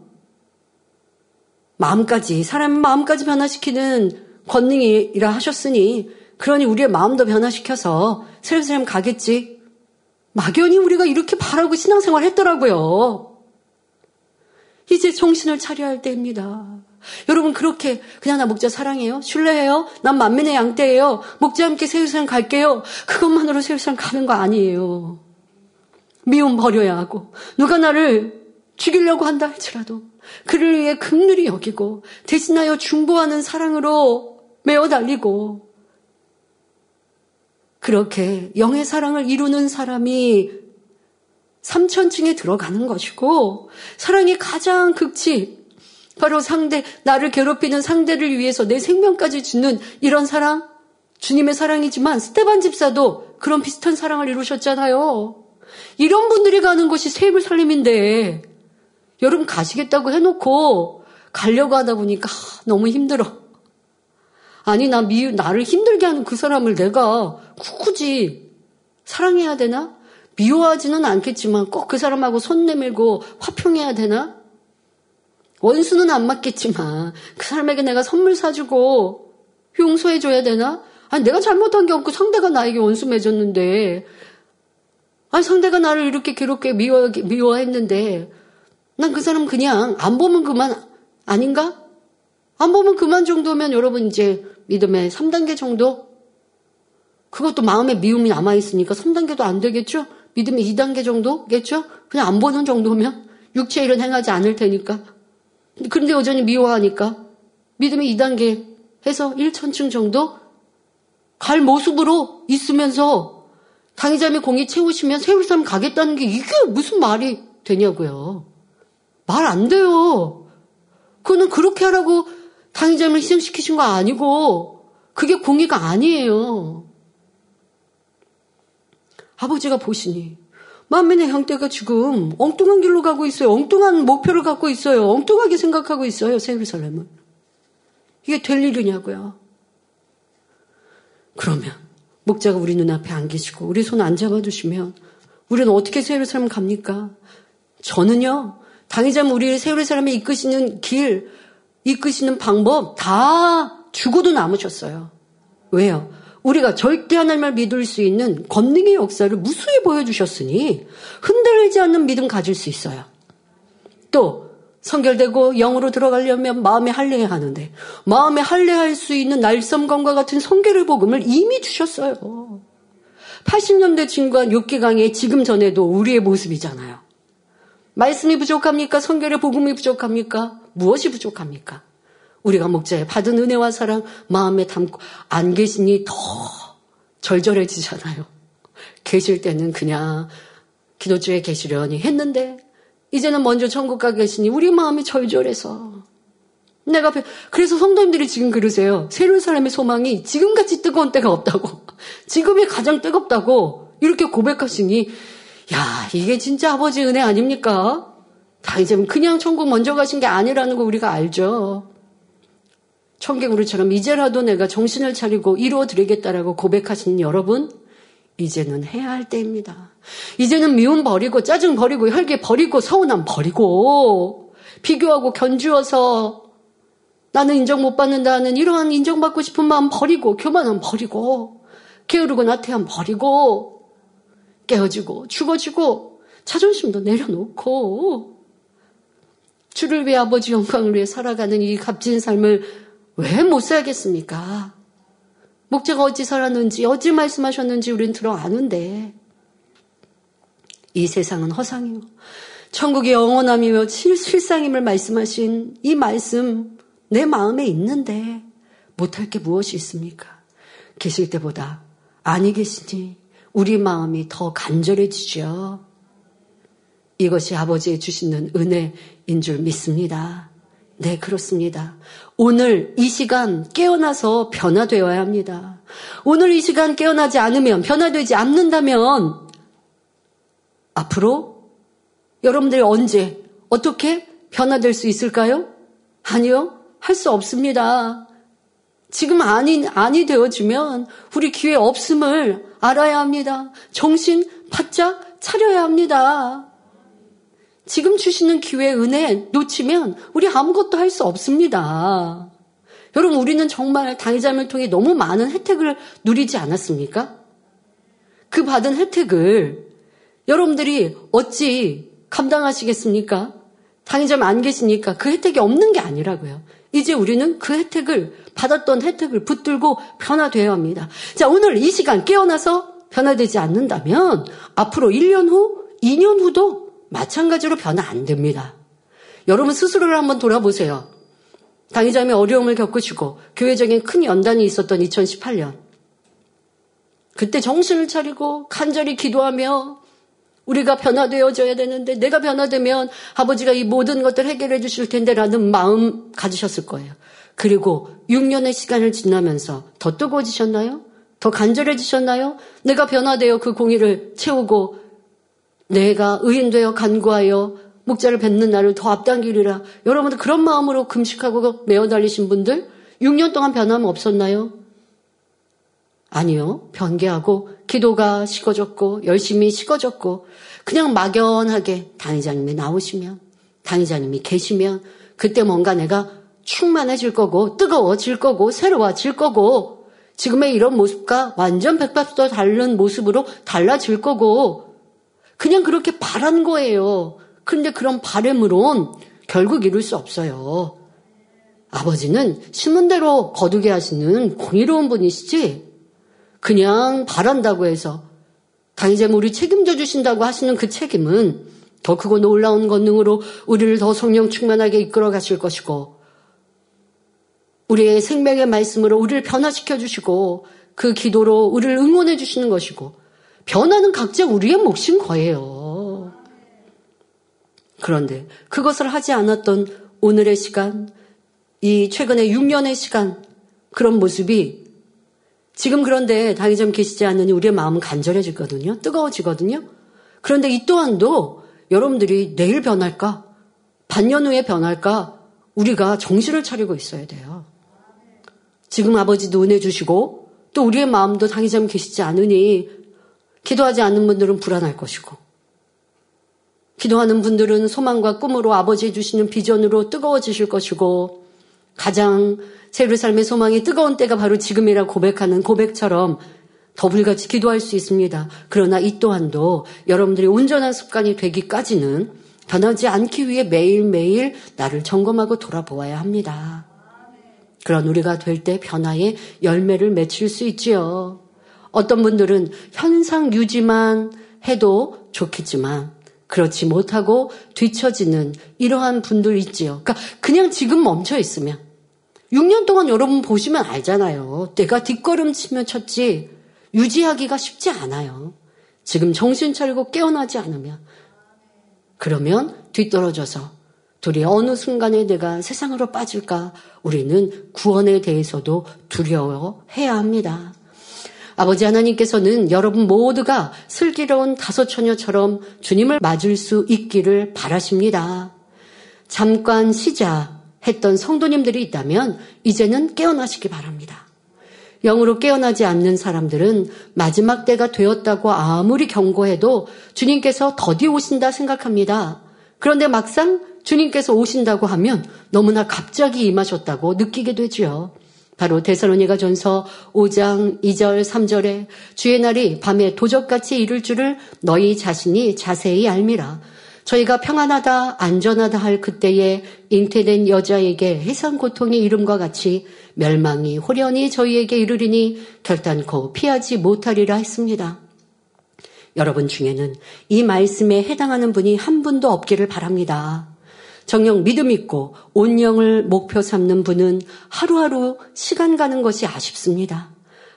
마음까지, 사람의 마음까지 변화시키는 권능이라 하셨으니, 그러니 우리의 마음도 변화시켜서 세루살렘 가겠지? 막연히 우리가 이렇게 바라고 신앙생활 했더라고요. 이제 정신을 차려야 할 때입니다. 여러분 그렇게 그냥 나 목자 사랑해요? 신뢰해요? 난 만민의 양떼예요. 목자 함께 세우산 갈게요. 그것만으로 세우산 가는 거 아니에요. 미움 버려야 하고 누가 나를 죽이려고 한다 할지라도 그를 위해 극률이 여기고 대신하여 중보하는 사랑으로 메어 달리고 그렇게 영의 사랑을 이루는 사람이 삼천층에 들어가는 것이고 사랑의 가장 극치 바로 상대 나를 괴롭히는 상대를 위해서 내 생명까지 주는 이런 사랑 주님의 사랑이지만 스테반 집사도 그런 비슷한 사랑을 이루셨잖아요. 이런 분들이 가는 곳이 세입을 살림인데 여러분 가시겠다고 해놓고 가려고 하다 보니까 너무 힘들어. 아니 나 미, 나를 힘들게 하는 그 사람을 내가 굳이 사랑해야 되나? 미워하지는 않겠지만 꼭 그 사람하고 손 내밀고 화평해야 되나? 원수는 안 맞겠지만 그 사람에게 내가 선물 사주고 용서해줘야 되나? 아니 내가 잘못한 게 없고 상대가 나에게 원수 맺었는데 아니 상대가 나를 이렇게 괴롭게 미워, 미워했는데 난 그 사람 그냥 안 보면 그만 아닌가? 안 보면 그만 정도면 여러분 이제 믿음의 3단계 정도? 그것도 마음에 미움이 남아있으니까 3단계도 안 되겠죠? 믿음의 2단계 정도겠죠? 그냥 안 보는 정도면? 육체 일은 행하지 않을 테니까. 그런데 여전히 미워하니까 믿음의 2단계 해서 1천층 정도 갈 모습으로 있으면서 당의자매 공이 채우시면 세울 사람 가겠다는 게 이게 무슨 말이 되냐고요. 말 안 돼요. 그거는 그렇게 하라고 당의자매를 희생시키신 거 아니고 그게 공의가 아니에요. 아버지가 보시니 만민의 형태가 지금 엉뚱한 길로 가고 있어요. 엉뚱한 목표를 갖고 있어요. 엉뚱하게 생각하고 있어요. 세르살렘은. 이게 될 일이냐고요. 그러면 목자가 우리 눈앞에 안 계시고 우리 손 안 잡아주시면 우리는 어떻게 세르살렘 갑니까? 저는요. 당의자면 우리를 세르살렘에 이끄시는 길, 이끄시는 방법 다 죽어도 남으셨어요. 왜요? 우리가 절대 하나님을 믿을 수 있는 권능의 역사를 무수히 보여주셨으니 흔들리지 않는 믿음 가질 수 있어요. 또 성결되고 영으로 들어가려면 마음에 할례해야 하는데 마음에 할례할 수 있는 날섬검과 같은 성결의 복음을 이미 주셨어요. 80년대 친구한 6기 강의 지금 전에도 우리의 모습이잖아요. 말씀이 부족합니까? 성결의 복음이 부족합니까? 무엇이 부족합니까? 우리가 목자에 받은 은혜와 사랑 마음에 담고 안 계시니 더 절절해지잖아요. 계실 때는 그냥 기도주에 계시려니 했는데 이제는 먼저 천국 가 계시니 우리 마음이 절절해서 내가 그래서 성도님들이 지금 그러세요. 새로운 사람의 소망이 지금같이 뜨거운 때가 없다고 지금이 가장 뜨겁다고 이렇게 고백하시니 야 이게 진짜 아버지 은혜 아닙니까? 다 이제 그냥 천국 먼저 가신 게 아니라는 거 우리가 알죠. 청개구리처럼 이제라도 내가 정신을 차리고 이루어 드리겠다라고 고백하신 여러분, 이제는 해야 할 때입니다. 이제는 미움 버리고 짜증 버리고 혈기 버리고 서운함 버리고 비교하고 견주어서 나는 인정 못 받는다는 이러한 인정받고 싶은 마음 버리고 교만함 버리고 게으르고 나태함 버리고 깨어지고 죽어지고 자존심도 내려놓고 주를 위해 아버지 영광을 위해 살아가는 이 값진 삶을 왜 못 살겠습니까? 목자가 어찌 살았는지, 어찌 말씀하셨는지 우린 들어 아는데, 이 세상은 허상이요. 천국의 영원함이며 실상임을 말씀하신 이 말씀 내 마음에 있는데 못할 게 무엇이 있습니까? 계실 때보다 아니 계시니 우리 마음이 더 간절해지죠. 이것이 아버지의 주시는 은혜인 줄 믿습니다. 네, 그렇습니다. 오늘 이 시간 깨어나서 변화되어야 합니다. 오늘 이 시간 깨어나지 않으면, 변화되지 않는다면, 앞으로 여러분들이 언제, 어떻게 변화될 수 있을까요? 아니요. 할 수 없습니다. 지금 아니, 아니 되어지면 우리 기회 없음을 알아야 합니다. 정신 바짝 차려야 합니다. 지금 주시는 기회 은혜 놓치면 우리 아무것도 할 수 없습니다. 여러분, 우리는 정말 당의자를 통해 너무 많은 혜택을 누리지 않았습니까? 그 받은 혜택을 여러분들이 어찌 감당하시겠습니까? 당의자님 안 계시니까 그 혜택이 없는 게 아니라고요. 이제 우리는 그 혜택을 받았던 혜택을 붙들고 변화되어야 합니다. 자, 오늘 이 시간 깨어나서 변화되지 않는다면 앞으로 1년 후, 2년 후도 마찬가지로 변화 안 됩니다. 여러분 스스로를 한번 돌아보세요. 당의자매 어려움을 겪으시고 교회적인 큰 연단이 있었던 2018년. 그때 정신을 차리고 간절히 기도하며 우리가 변화되어져야 되는데 내가 변화되면 아버지가 이 모든 것들 해결해 주실 텐데라는 마음 가지셨을 거예요. 그리고 6년의 시간을 지나면서 더 뜨거워지셨나요? 더 간절해지셨나요? 내가 변화되어 그 공의를 채우고 내가 의인되어 간구하여 목자를 뵙는 날을 더 앞당기리라. 여러분들 그런 마음으로 금식하고 메어 달리신 분들 6년 동안 변함 없었나요? 아니요. 변개하고 기도가 식어졌고 열심히 식어졌고 그냥 막연하게 당의자님이 나오시면 당의자님이 계시면 그때 뭔가 내가 충만해질 거고 뜨거워질 거고 새로워질 거고 지금의 이런 모습과 완전 백밥도 다른 모습으로 달라질 거고 그냥 그렇게 바란 거예요. 그런데 그런 바램으론 결국 이룰 수 없어요. 아버지는 심은 대로 거두게 하시는 공의로운 분이시지 그냥 바란다고 해서 당이자면 우리 책임져 주신다고 하시는 그 책임은 더 크고 놀라운 권능으로 우리를 더 성령 충만하게 이끌어 가실 것이고 우리의 생명의 말씀으로 우리를 변화시켜 주시고 그 기도로 우리를 응원해 주시는 것이고 변화는 각자 우리의 몫인 거예요. 그런데 그것을 하지 않았던 오늘의 시간, 이 최근에 6년의 시간, 그런 모습이 지금 그런데 당이점 계시지 않으니 우리의 마음은 간절해지거든요. 뜨거워지거든요. 그런데 이 또한도 여러분들이 내일 변할까? 반년 후에 변할까? 우리가 정신을 차리고 있어야 돼요. 지금 아버지도 은혜 주시고 또 우리의 마음도 당이점 계시지 않으니 기도하지 않는 분들은 불안할 것이고 기도하는 분들은 소망과 꿈으로 아버지 주시는 비전으로 뜨거워지실 것이고 가장 새로 삶의 소망이 뜨거운 때가 바로 지금이라 고백하는 고백처럼 더 불같이 기도할 수 있습니다. 그러나 이 또한도 여러분들이 온전한 습관이 되기까지는 변하지 않기 위해 매일매일 나를 점검하고 돌아보아야 합니다. 그런 우리가 될 때 변화의 열매를 맺힐 수 있지요. 어떤 분들은 현상 유지만 해도 좋겠지만 그렇지 못하고 뒤처지는 이러한 분들 있지요. 그러니까 그냥 지금 멈춰 있으면 6년 동안 여러분 보시면 알잖아요. 내가 뒷걸음치며 쳤지 유지하기가 쉽지 않아요. 지금 정신 차리고 깨어나지 않으면 그러면 뒤떨어져서 둘이 어느 순간에 내가 세상으로 빠질까 우리는 구원에 대해서도 두려워해야 합니다. 아버지 하나님께서는 여러분 모두가 슬기로운 다섯 처녀처럼 주님을 맞을 수 있기를 바라십니다. 잠깐 쉬자 했던 성도님들이 있다면 이제는 깨어나시기 바랍니다. 영으로 깨어나지 않는 사람들은 마지막 때가 되었다고 아무리 경고해도 주님께서 더디 오신다 생각합니다. 그런데 막상 주님께서 오신다고 하면 너무나 갑자기 임하셨다고 느끼게 되지요. 바로 데살로니가 전서 5장 2절 3절에 주의 날이 밤에 도적같이 이룰 줄을 너희 자신이 자세히 알미라. 저희가 평안하다 안전하다 할 그때에 잉태된 여자에게 해상 고통의 이름과 같이 멸망이 호련히 저희에게 이르리니 결단코 피하지 못하리라 했습니다. 여러분 중에는 이 말씀에 해당하는 분이 한 분도 없기를 바랍니다. 정녕 믿음 있고 온영을 목표 삼는 분은 하루하루 시간 가는 것이 아쉽습니다.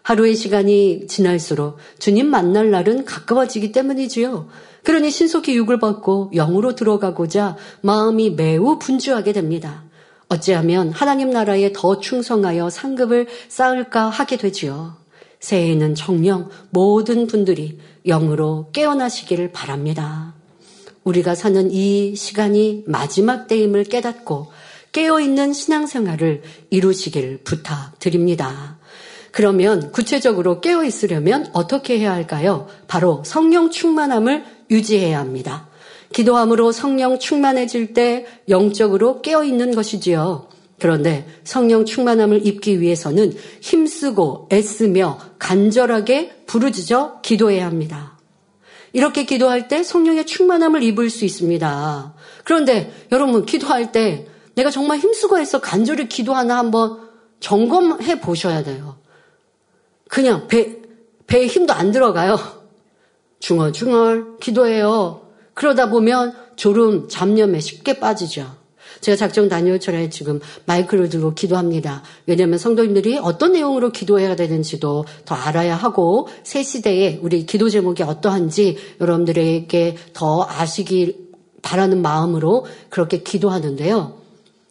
하루의 시간이 지날수록 주님 만날 날은 가까워지기 때문이지요. 그러니 신속히 육을 벗고 영으로 들어가고자 마음이 매우 분주하게 됩니다. 어찌하면 하나님 나라에 더 충성하여 상급을 쌓을까 하게 되지요. 새해에는 정령 모든 분들이 영으로 깨어나시기를 바랍니다. 우리가 사는 이 시간이 마지막 때임을 깨닫고 깨어있는 신앙생활을 이루시길 부탁드립니다. 그러면 구체적으로 깨어있으려면 어떻게 해야 할까요? 바로 성령 충만함을 유지해야 합니다. 기도함으로 성령 충만해질 때 영적으로 깨어있는 것이지요. 그런데 성령 충만함을 입기 위해서는 힘쓰고 애쓰며 간절하게 부르짖어 기도해야 합니다. 이렇게 기도할 때 성령의 충만함을 입을 수 있습니다. 그런데 여러분 기도할 때 내가 정말 힘쓰고 해서 간절히 기도하나 한번 점검해 보셔야 돼요. 그냥 배, 배에 힘도 안 들어가요. 중얼중얼 기도해요. 그러다 보면 졸음, 잡념에 쉽게 빠지죠. 제가 작정 다니엘처럼 지금 마이크를 들고 기도합니다. 왜냐하면 성도님들이 어떤 내용으로 기도해야 되는지도 더 알아야 하고 새 시대에 우리 기도 제목이 어떠한지 여러분들에게 더 아시길 바라는 마음으로 그렇게 기도하는데요.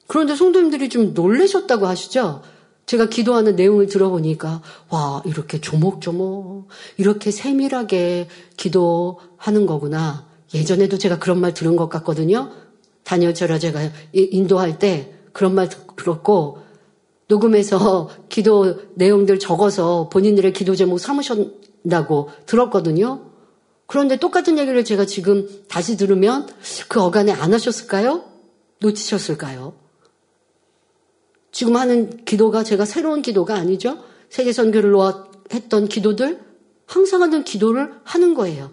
그런데 성도님들이 좀 놀라셨다고 하시죠? 제가 기도하는 내용을 들어보니까, 와, 이렇게 조목조목, 이렇게 세밀하게 기도하는 거구나. 예전에도 제가 그런 말 들은 것 같거든요. 다니엘처럼 제가 인도할 때 그런 말 들었고, 녹음해서 기도 내용들 적어서 본인들의 기도 제목 삼으셨다고 들었거든요. 그런데 똑같은 얘기를 제가 지금 다시 들으면 그 어간에 안 하셨을까요? 놓치셨을까요? 지금 하는 기도가 제가 새로운 기도가 아니죠. 세계 선교를 놓아 했던 기도들 항상 하는 기도를 하는 거예요.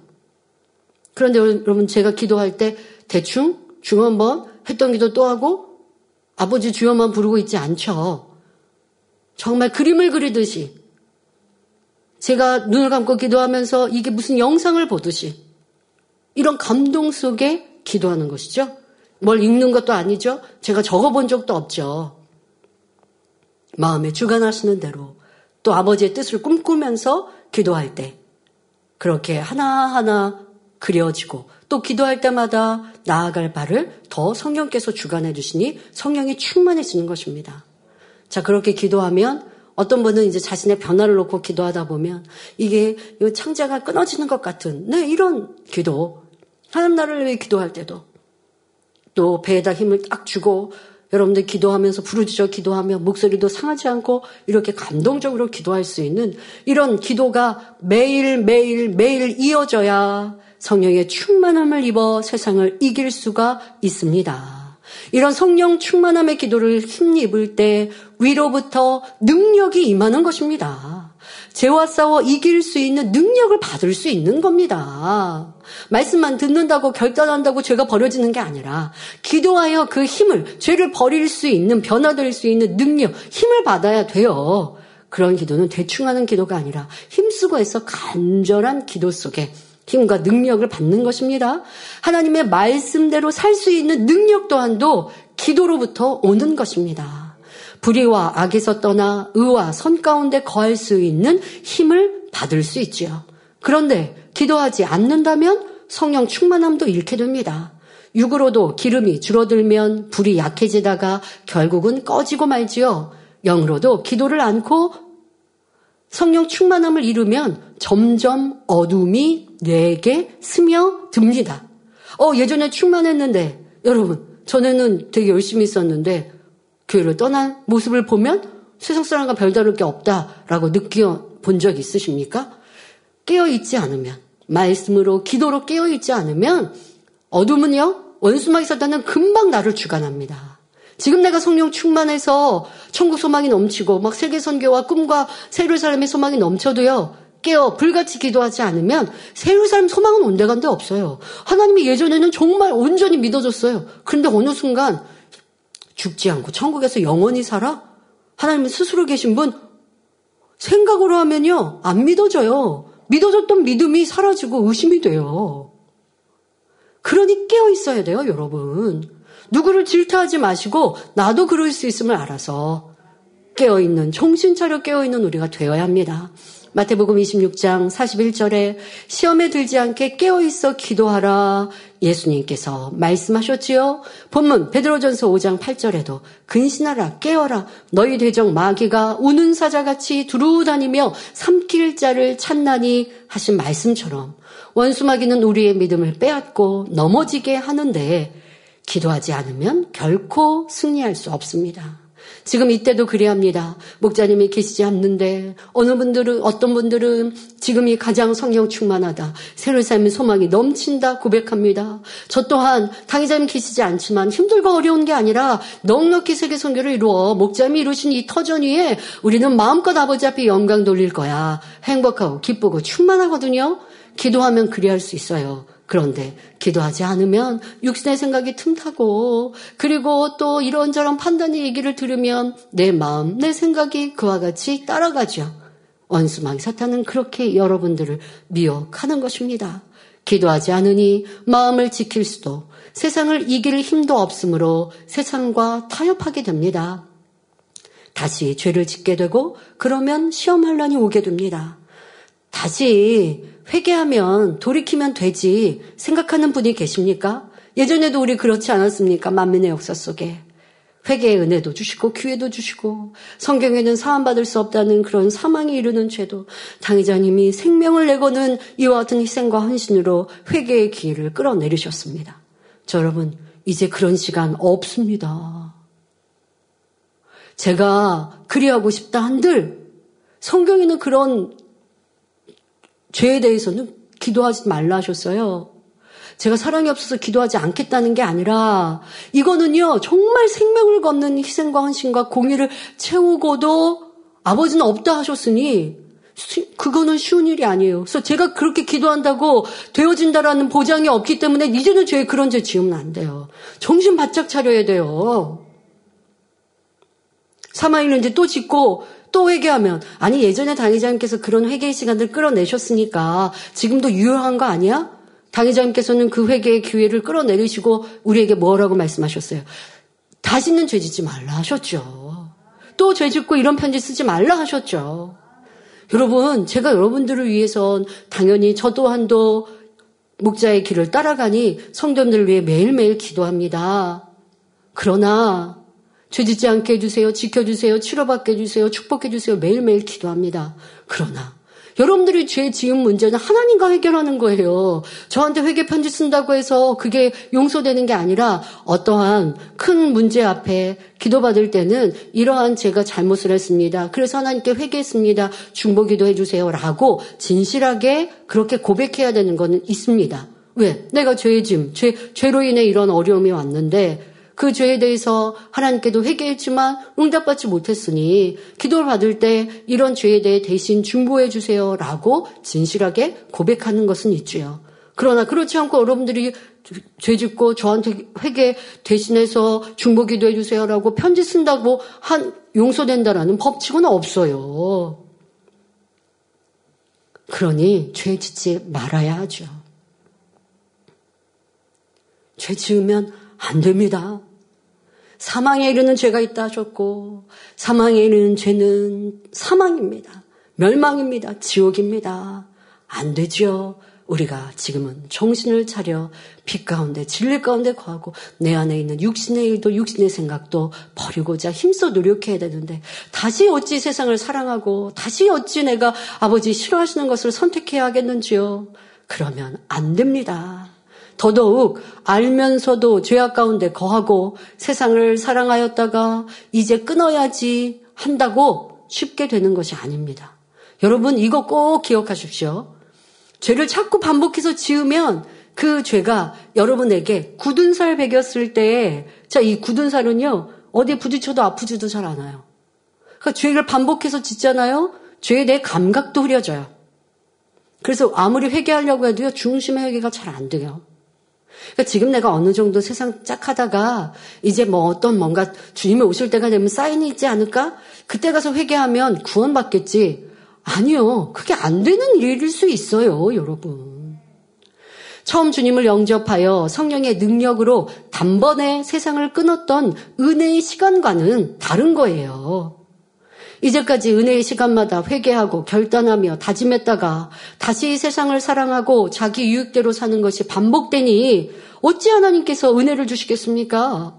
그런데 여러분 제가 기도할 때 대충 중 한번 했던 기도 또 하고 아버지 주여만 부르고 있지 않죠. 정말 그림을 그리듯이 제가 눈을 감고 기도하면서 이게 무슨 영상을 보듯이 이런 감동 속에 기도하는 것이죠. 뭘 읽는 것도 아니죠. 제가 적어본 적도 없죠. 마음에 주관하시는 대로 또 아버지의 뜻을 꿈꾸면서 기도할 때 그렇게 하나하나 그려지고 또 기도할 때마다 나아갈 바를 더 성령께서 주관해 주시니 성령이 충만해지는 것입니다. 자, 그렇게 기도하면 어떤 분은 이제 자신의 변화를 놓고 기도하다 보면 이게 창자가 끊어지는 것 같은 네, 이런 기도. 하나님 나라를 위해 기도할 때도 또 배에다 힘을 딱 주고 여러분들 기도하면서 부르짖어 기도하며 목소리도 상하지 않고 이렇게 감동적으로 기도할 수 있는 이런 기도가 매일 매일 매일 이어져야 성령의 충만함을 입어 세상을 이길 수가 있습니다. 이런 성령 충만함의 기도를 힘입을 때 위로부터 능력이 임하는 것입니다. 죄와 싸워 이길 수 있는 능력을 받을 수 있는 겁니다. 말씀만 듣는다고 결단한다고 죄가 버려지는 게 아니라 기도하여 그 힘을 죄를 버릴 수 있는 변화될 수 있는 능력, 힘을 받아야 돼요. 그런 기도는 대충 하는 기도가 아니라 힘쓰고 해서 간절한 기도 속에 힘과 능력을 받는 것입니다. 하나님의 말씀대로 살 수 있는 능력 또한도 기도로부터 오는 것입니다. 불의와 악에서 떠나 의와 선 가운데 거할 수 있는 힘을 받을 수 있지요. 그런데 기도하지 않는다면 성령 충만함도 잃게 됩니다. 육으로도 기름이 줄어들면 불이 약해지다가 결국은 꺼지고 말지요. 영으로도 기도를 않고 성령 충만함을 이루면 점점 어둠이 내게 스며듭니다. 어, 예전에 충만했는데, 여러분, 전에는 되게 열심히 있었는데, 교회를 떠난 모습을 보면 세상 사람과 별다를 게 없다라고 느껴 본 적 있으십니까? 깨어있지 않으면, 말씀으로, 기도로 깨어있지 않으면, 어둠은요, 원수막이 사단은 금방 나를 주관합니다. 지금 내가 성령 충만해서 천국 소망이 넘치고 막 세계 선교와 꿈과 새로운 삶의 소망이 넘쳐도요. 깨어 불같이 기도하지 않으면 새로운 삶 소망은 온데간데 없어요. 하나님이 예전에는 정말 온전히 믿어줬어요. 그런데 어느 순간 죽지 않고 천국에서 영원히 살아? 하나님 스스로 계신 분 생각으로 하면요 안 믿어져요. 믿어졌던 믿음이 사라지고 의심이 돼요. 그러니 깨어 있어야 돼요, 여러분. 누구를 질타하지 마시고 나도 그럴 수 있음을 알아서 깨어 있는 정신 차려 깨어 있는 우리가 되어야 합니다. 마태복음 26장 41절에 시험에 들지 않게 깨어 있어 기도하라 예수님께서 말씀하셨지요. 본문 베드로전서 5장 8절에도 근신하라 깨어라 너희 대적 마귀가 우는 사자같이 두루 다니며 삼킬 자를 찾나니 하신 말씀처럼 원수 마귀는 우리의 믿음을 빼앗고 넘어지게 하는데 기도하지 않으면 결코 승리할 수 없습니다. 지금 이때도 그래합니다. 목자님이 계시지 않는데 어느 분들은 어떤 분들은 지금이 가장 성령 충만하다. 새로운 삶의 소망이 넘친다 고백합니다. 저 또한 당의자님 계시지 않지만 힘들고 어려운 게 아니라 넉넉히 세계 선교를 이루어 목자님이 이루신 이 터전 위에 우리는 마음껏 아버지 앞에 영광 돌릴 거야. 행복하고 기쁘고 충만하거든요. 기도하면 그리할 수 있어요. 그런데 기도하지 않으면 육신의 생각이 틈타고 그리고 또 이런저런 판단의 얘기를 들으면 내 마음, 내 생각이 그와 같이 따라가죠. 원수망 사탄은 그렇게 여러분들을 미혹하는 것입니다. 기도하지 않으니 마음을 지킬 수도 세상을 이길 힘도 없으므로 세상과 타협하게 됩니다. 다시 죄를 짓게 되고 그러면 시험할 난이 오게 됩니다. 다시 회개하면 돌이키면 되지 생각하는 분이 계십니까? 예전에도 우리 그렇지 않았습니까? 만민의 역사 속에. 회개의 은혜도 주시고 기회도 주시고 성경에는 사함받을 수 없다는 그런 사망에 이르는 죄도 당의자님이 생명을 내고는 이와 같은 희생과 헌신으로 회개의 기회를 끌어내리셨습니다. 저 여러분 이제 그런 시간 없습니다. 제가 그리하고 싶다 한들 성경에는 그런 죄에 대해서는 기도하지 말라 하셨어요. 제가 사랑이 없어서 기도하지 않겠다는 게 아니라 이거는요 정말 생명을 걷는 희생과 헌신과 공의를 채우고도 아버지는 없다 하셨으니 그거는 쉬운 일이 아니에요. 그래서 제가 그렇게 기도한다고 되어진다라는 보장이 없기 때문에 이제는 죄 그런 죄 지으면 안 돼요. 정신 바짝 차려야 돼요. 사마이는 이제 또 짓고 또 회개하면 아니 예전에 당회장님께서 그런 회개의 시간들 끌어내셨으니까 지금도 유효한 거 아니야? 당회장님께서는 그 회개의 기회를 끌어내리시고 우리에게 뭐라고 말씀하셨어요? 다시는 죄 짓지 말라 하셨죠. 또 죄 짓고 이런 편지 쓰지 말라 하셨죠. 여러분, 제가 여러분들을 위해선 당연히 저 또한도 목자의 길을 따라가니 성도님들을 위해 매일매일 기도합니다. 그러나 죄 짓지 않게 해주세요. 지켜주세요. 치료받게 해주세요. 축복해주세요. 매일매일 기도합니다. 그러나 여러분들이 죄 지은 문제는 하나님과 해결하는 거예요. 저한테 회개 편지 쓴다고 해서 그게 용서되는 게 아니라 어떠한 큰 문제 앞에 기도받을 때는 이러한 제가 잘못을 했습니다. 그래서 하나님께 회개했습니다. 중보 기도 해 주세요. 라고 진실하게 그렇게 고백해야 되는 거는 있습니다. 왜? 내가 죄짐, 죄, 죄로 인해 이런 어려움이 왔는데 그 죄에 대해서 하나님께도 회개했지만 응답받지 못했으니 기도를 받을 때 이런 죄에 대해 대신 중보해 주세요라고 진실하게 고백하는 것은 있지요. 그러나 그렇지 않고 여러분들이 죄 짓고 저한테 회개 대신해서 중보 기도 해 주세요라고 편지 쓴다고 한 용서된다라는 법칙은 없어요. 그러니 죄 짓지 말아야 하죠. 죄 지으면 안 됩니다. 사망에 이르는 죄가 있다 하셨고 사망에 이르는 죄는 사망입니다. 멸망입니다. 지옥입니다. 안 되지요. 우리가 지금은 정신을 차려 빛 가운데 진리 가운데 거하고 내 안에 있는 육신의 일도 육신의 생각도 버리고자 힘써 노력해야 되는데 다시 어찌 세상을 사랑하고 다시 어찌 내가 아버지 싫어하시는 것을 선택해야 하겠는지요. 그러면 안 됩니다. 더더욱 알면서도 죄악 가운데 거하고 세상을 사랑하였다가 이제 끊어야지 한다고 쉽게 되는 것이 아닙니다. 여러분 이거 꼭 기억하십시오. 죄를 자꾸 반복해서 지으면 그 죄가 여러분에게 굳은 살 베겼을 때, 자, 이 굳은 살은요, 어디에 부딪혀도 아프지도 잘 않아요. 그러니까 죄를 반복해서 짓잖아요? 죄에 대해 감각도 흐려져요. 그래서 아무리 회개하려고 해도요, 중심의 회개가 잘 안 돼요. 그러니까 지금 내가 어느 정도 세상 짝하다가 이제 뭐 어떤 뭔가 주님이 오실 때가 되면 사인이 있지 않을까? 그때 가서 회개하면 구원받겠지. 아니요. 그게 안 되는 일일 수 있어요, 여러분. 처음 주님을 영접하여 성령의 능력으로 단번에 세상을 끊었던 은혜의 시간과는 다른 거예요. 이제까지 은혜의 시간마다 회개하고 결단하며 다짐했다가 다시 세상을 사랑하고 자기 유익대로 사는 것이 반복되니 어찌 하나님께서 은혜를 주시겠습니까?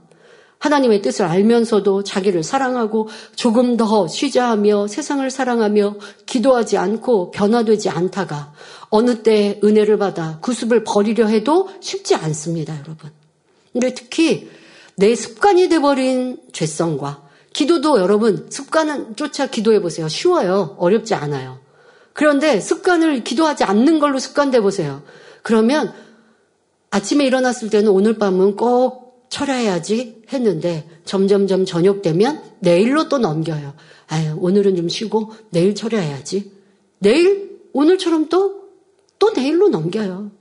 하나님의 뜻을 알면서도 자기를 사랑하고 조금 더 쉬자 하며 세상을 사랑하며 기도하지 않고 변화되지 않다가 어느 때 은혜를 받아 구습을 버리려 해도 쉽지 않습니다, 여러분. 근데 특히 내 습관이 돼버린 죄성과 기도도 여러분 습관은 쫓아 기도해 보세요. 쉬워요. 어렵지 않아요. 그런데 습관을 기도하지 않는 걸로 습관돼 보세요. 그러면 아침에 일어났을 때는 오늘 밤은 꼭 철야해야지 했는데 점점점 저녁 되면 내일로 또 넘겨요. 아유, 오늘은 좀 쉬고 내일 철야해야지. 내일 오늘처럼 또 또 내일로 넘겨요.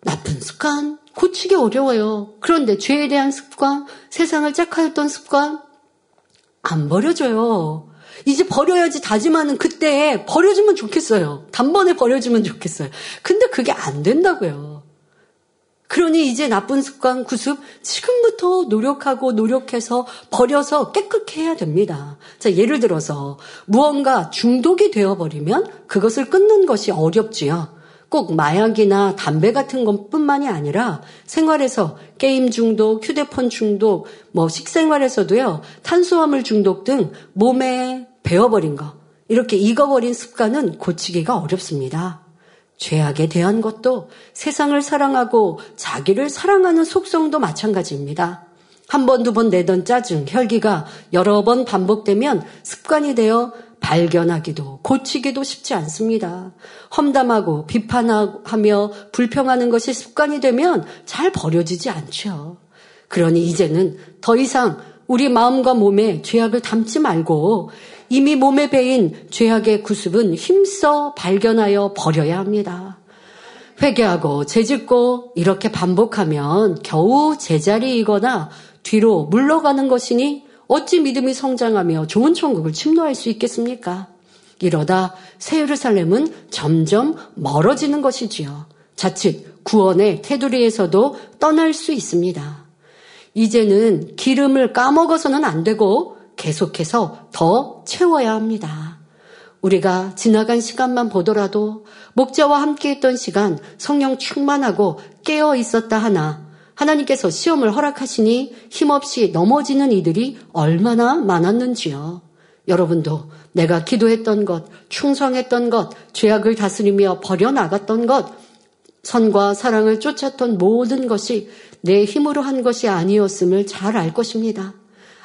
나쁜 습관 고치기 어려워요. 그런데 죄에 대한 습관, 세상을 짝하였던 습관 안 버려져요. 이제 버려야지 다짐하는 그때 버려주면 좋겠어요. 단번에 버려주면 좋겠어요. 근데 그게 안 된다고요. 그러니 이제 나쁜 습관 구습 지금부터 노력하고 노력해서 버려서 깨끗게 해야 됩니다. 자, 예를 들어서 무언가 중독이 되어 버리면 그것을 끊는 것이 어렵지요. 꼭 마약이나 담배 같은 것뿐만이 아니라 생활에서 게임 중독, 휴대폰 중독, 뭐 식생활에서도요, 탄수화물 중독 등 몸에 배어버린 거, 이렇게 익어버린 습관은 고치기가 어렵습니다. 죄악에 대한 것도 세상을 사랑하고 자기를 사랑하는 속성도 마찬가지입니다. 한 번, 두 번 내던 짜증, 혈기가 여러 번 반복되면 습관이 되어 발견하기도 고치기도 쉽지 않습니다. 험담하고 비판하며 불평하는 것이 습관이 되면 잘 버려지지 않죠. 그러니 이제는 더 이상 우리 마음과 몸에 죄악을 담지 말고 이미 몸에 배인 죄악의 구습은 힘써 발견하여 버려야 합니다. 회개하고 재짓고 이렇게 반복하면 겨우 제자리이거나 뒤로 물러가는 것이니 어찌 믿음이 성장하며 좋은 천국을 침노할 수 있겠습니까? 이러다 새 예루살렘은 점점 멀어지는 것이지요. 자칫 구원의 테두리에서도 떠날 수 있습니다. 이제는 기름을 까먹어서는 안 되고 계속해서 더 채워야 합니다. 우리가 지나간 시간만 보더라도 목자와 함께 했던 시간 성령 충만하고 깨어 있었다 하나 하나님께서 시험을 허락하시니 힘없이 넘어지는 이들이 얼마나 많았는지요. 여러분도 내가 기도했던 것, 충성했던 것, 죄악을 다스리며 버려나갔던 것, 선과 사랑을 쫓았던 모든 것이 내 힘으로 한 것이 아니었음을 잘 알 것입니다.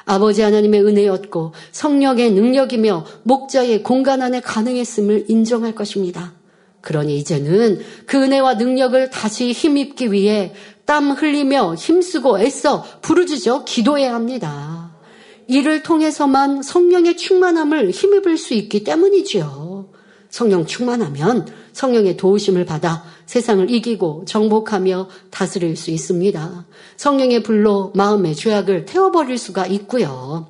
아버지 하나님의 은혜였고 성령의 능력이며 목자의 공간 안에 가능했음을 인정할 것입니다. 그러니 이제는 그 은혜와 능력을 다시 힘입기 위해 땀 흘리며 힘쓰고 애써 부르짖어 기도해야 합니다. 이를 통해서만 성령의 충만함을 힘입을 수 있기 때문이지요. 성령 충만하면 성령의 도우심을 받아 세상을 이기고 정복하며 다스릴 수 있습니다. 성령의 불로 마음의 죄악을 태워버릴 수가 있고요.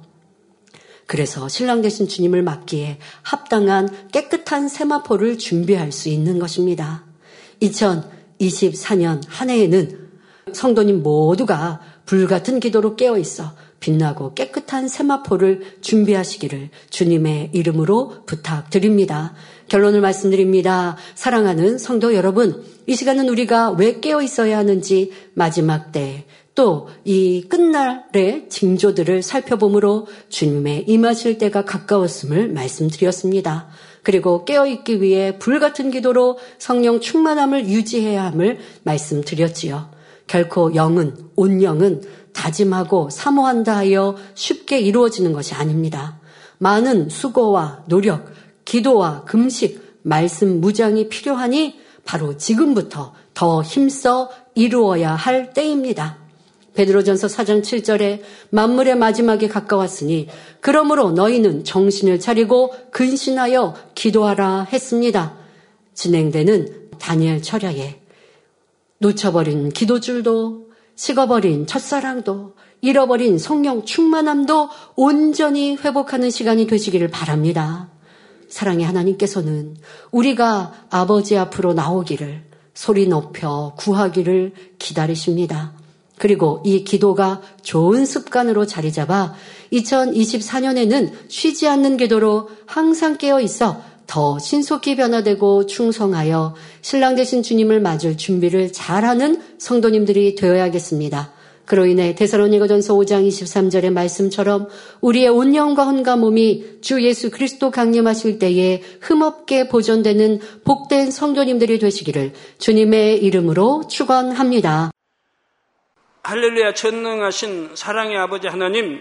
그래서 신랑 되신 주님을 맞기에 합당한 깨끗한 세마포를 준비할 수 있는 것입니다. 2024년 한 해에는 성도님 모두가 불같은 기도로 깨어 있어 빛나고 깨끗한 세마포를 준비하시기를 주님의 이름으로 부탁드립니다. 결론을 말씀드립니다. 사랑하는 성도 여러분, 이 시간은 우리가 왜 깨어 있어야 하는지 마지막 때 또 이 끝날의 징조들을 살펴보므로 주님의 임하실 때가 가까웠음을 말씀드렸습니다. 그리고 깨어있기 위해 불같은 기도로 성령 충만함을 유지해야 함을 말씀드렸지요. 결코 영은, 온 영은 다짐하고 사모한다 하여 쉽게 이루어지는 것이 아닙니다. 많은 수고와 노력, 기도와 금식, 말씀 무장이 필요하니 바로 지금부터 더 힘써 이루어야 할 때입니다. 베드로전서 4장 7절에 만물의 마지막에 가까웠으니 그러므로 너희는 정신을 차리고 근신하여 기도하라 했습니다. 진행되는 다니엘 철야에 놓쳐버린 기도줄도 식어버린 첫사랑도 잃어버린 성령 충만함도 온전히 회복하는 시간이 되시기를 바랍니다. 사랑의 하나님께서는 우리가 아버지 앞으로 나오기를 소리 높여 구하기를 기다리십니다. 그리고 이 기도가 좋은 습관으로 자리 잡아 2024년에는 쉬지 않는 기도로 항상 깨어 있어 더 신속히 변화되고 충성하여 신랑 되신 주님을 맞을 준비를 잘하는 성도님들이 되어야겠습니다. 그로 인해 데살로니가전서 5장 23절의 말씀처럼 우리의 온 영과 혼과 몸이 주 예수 그리스도 강림하실 때에 흠없게 보존되는 복된 성도님들이 되시기를 주님의 이름으로 축원합니다. 할렐루야 전능하신 사랑의 아버지 하나님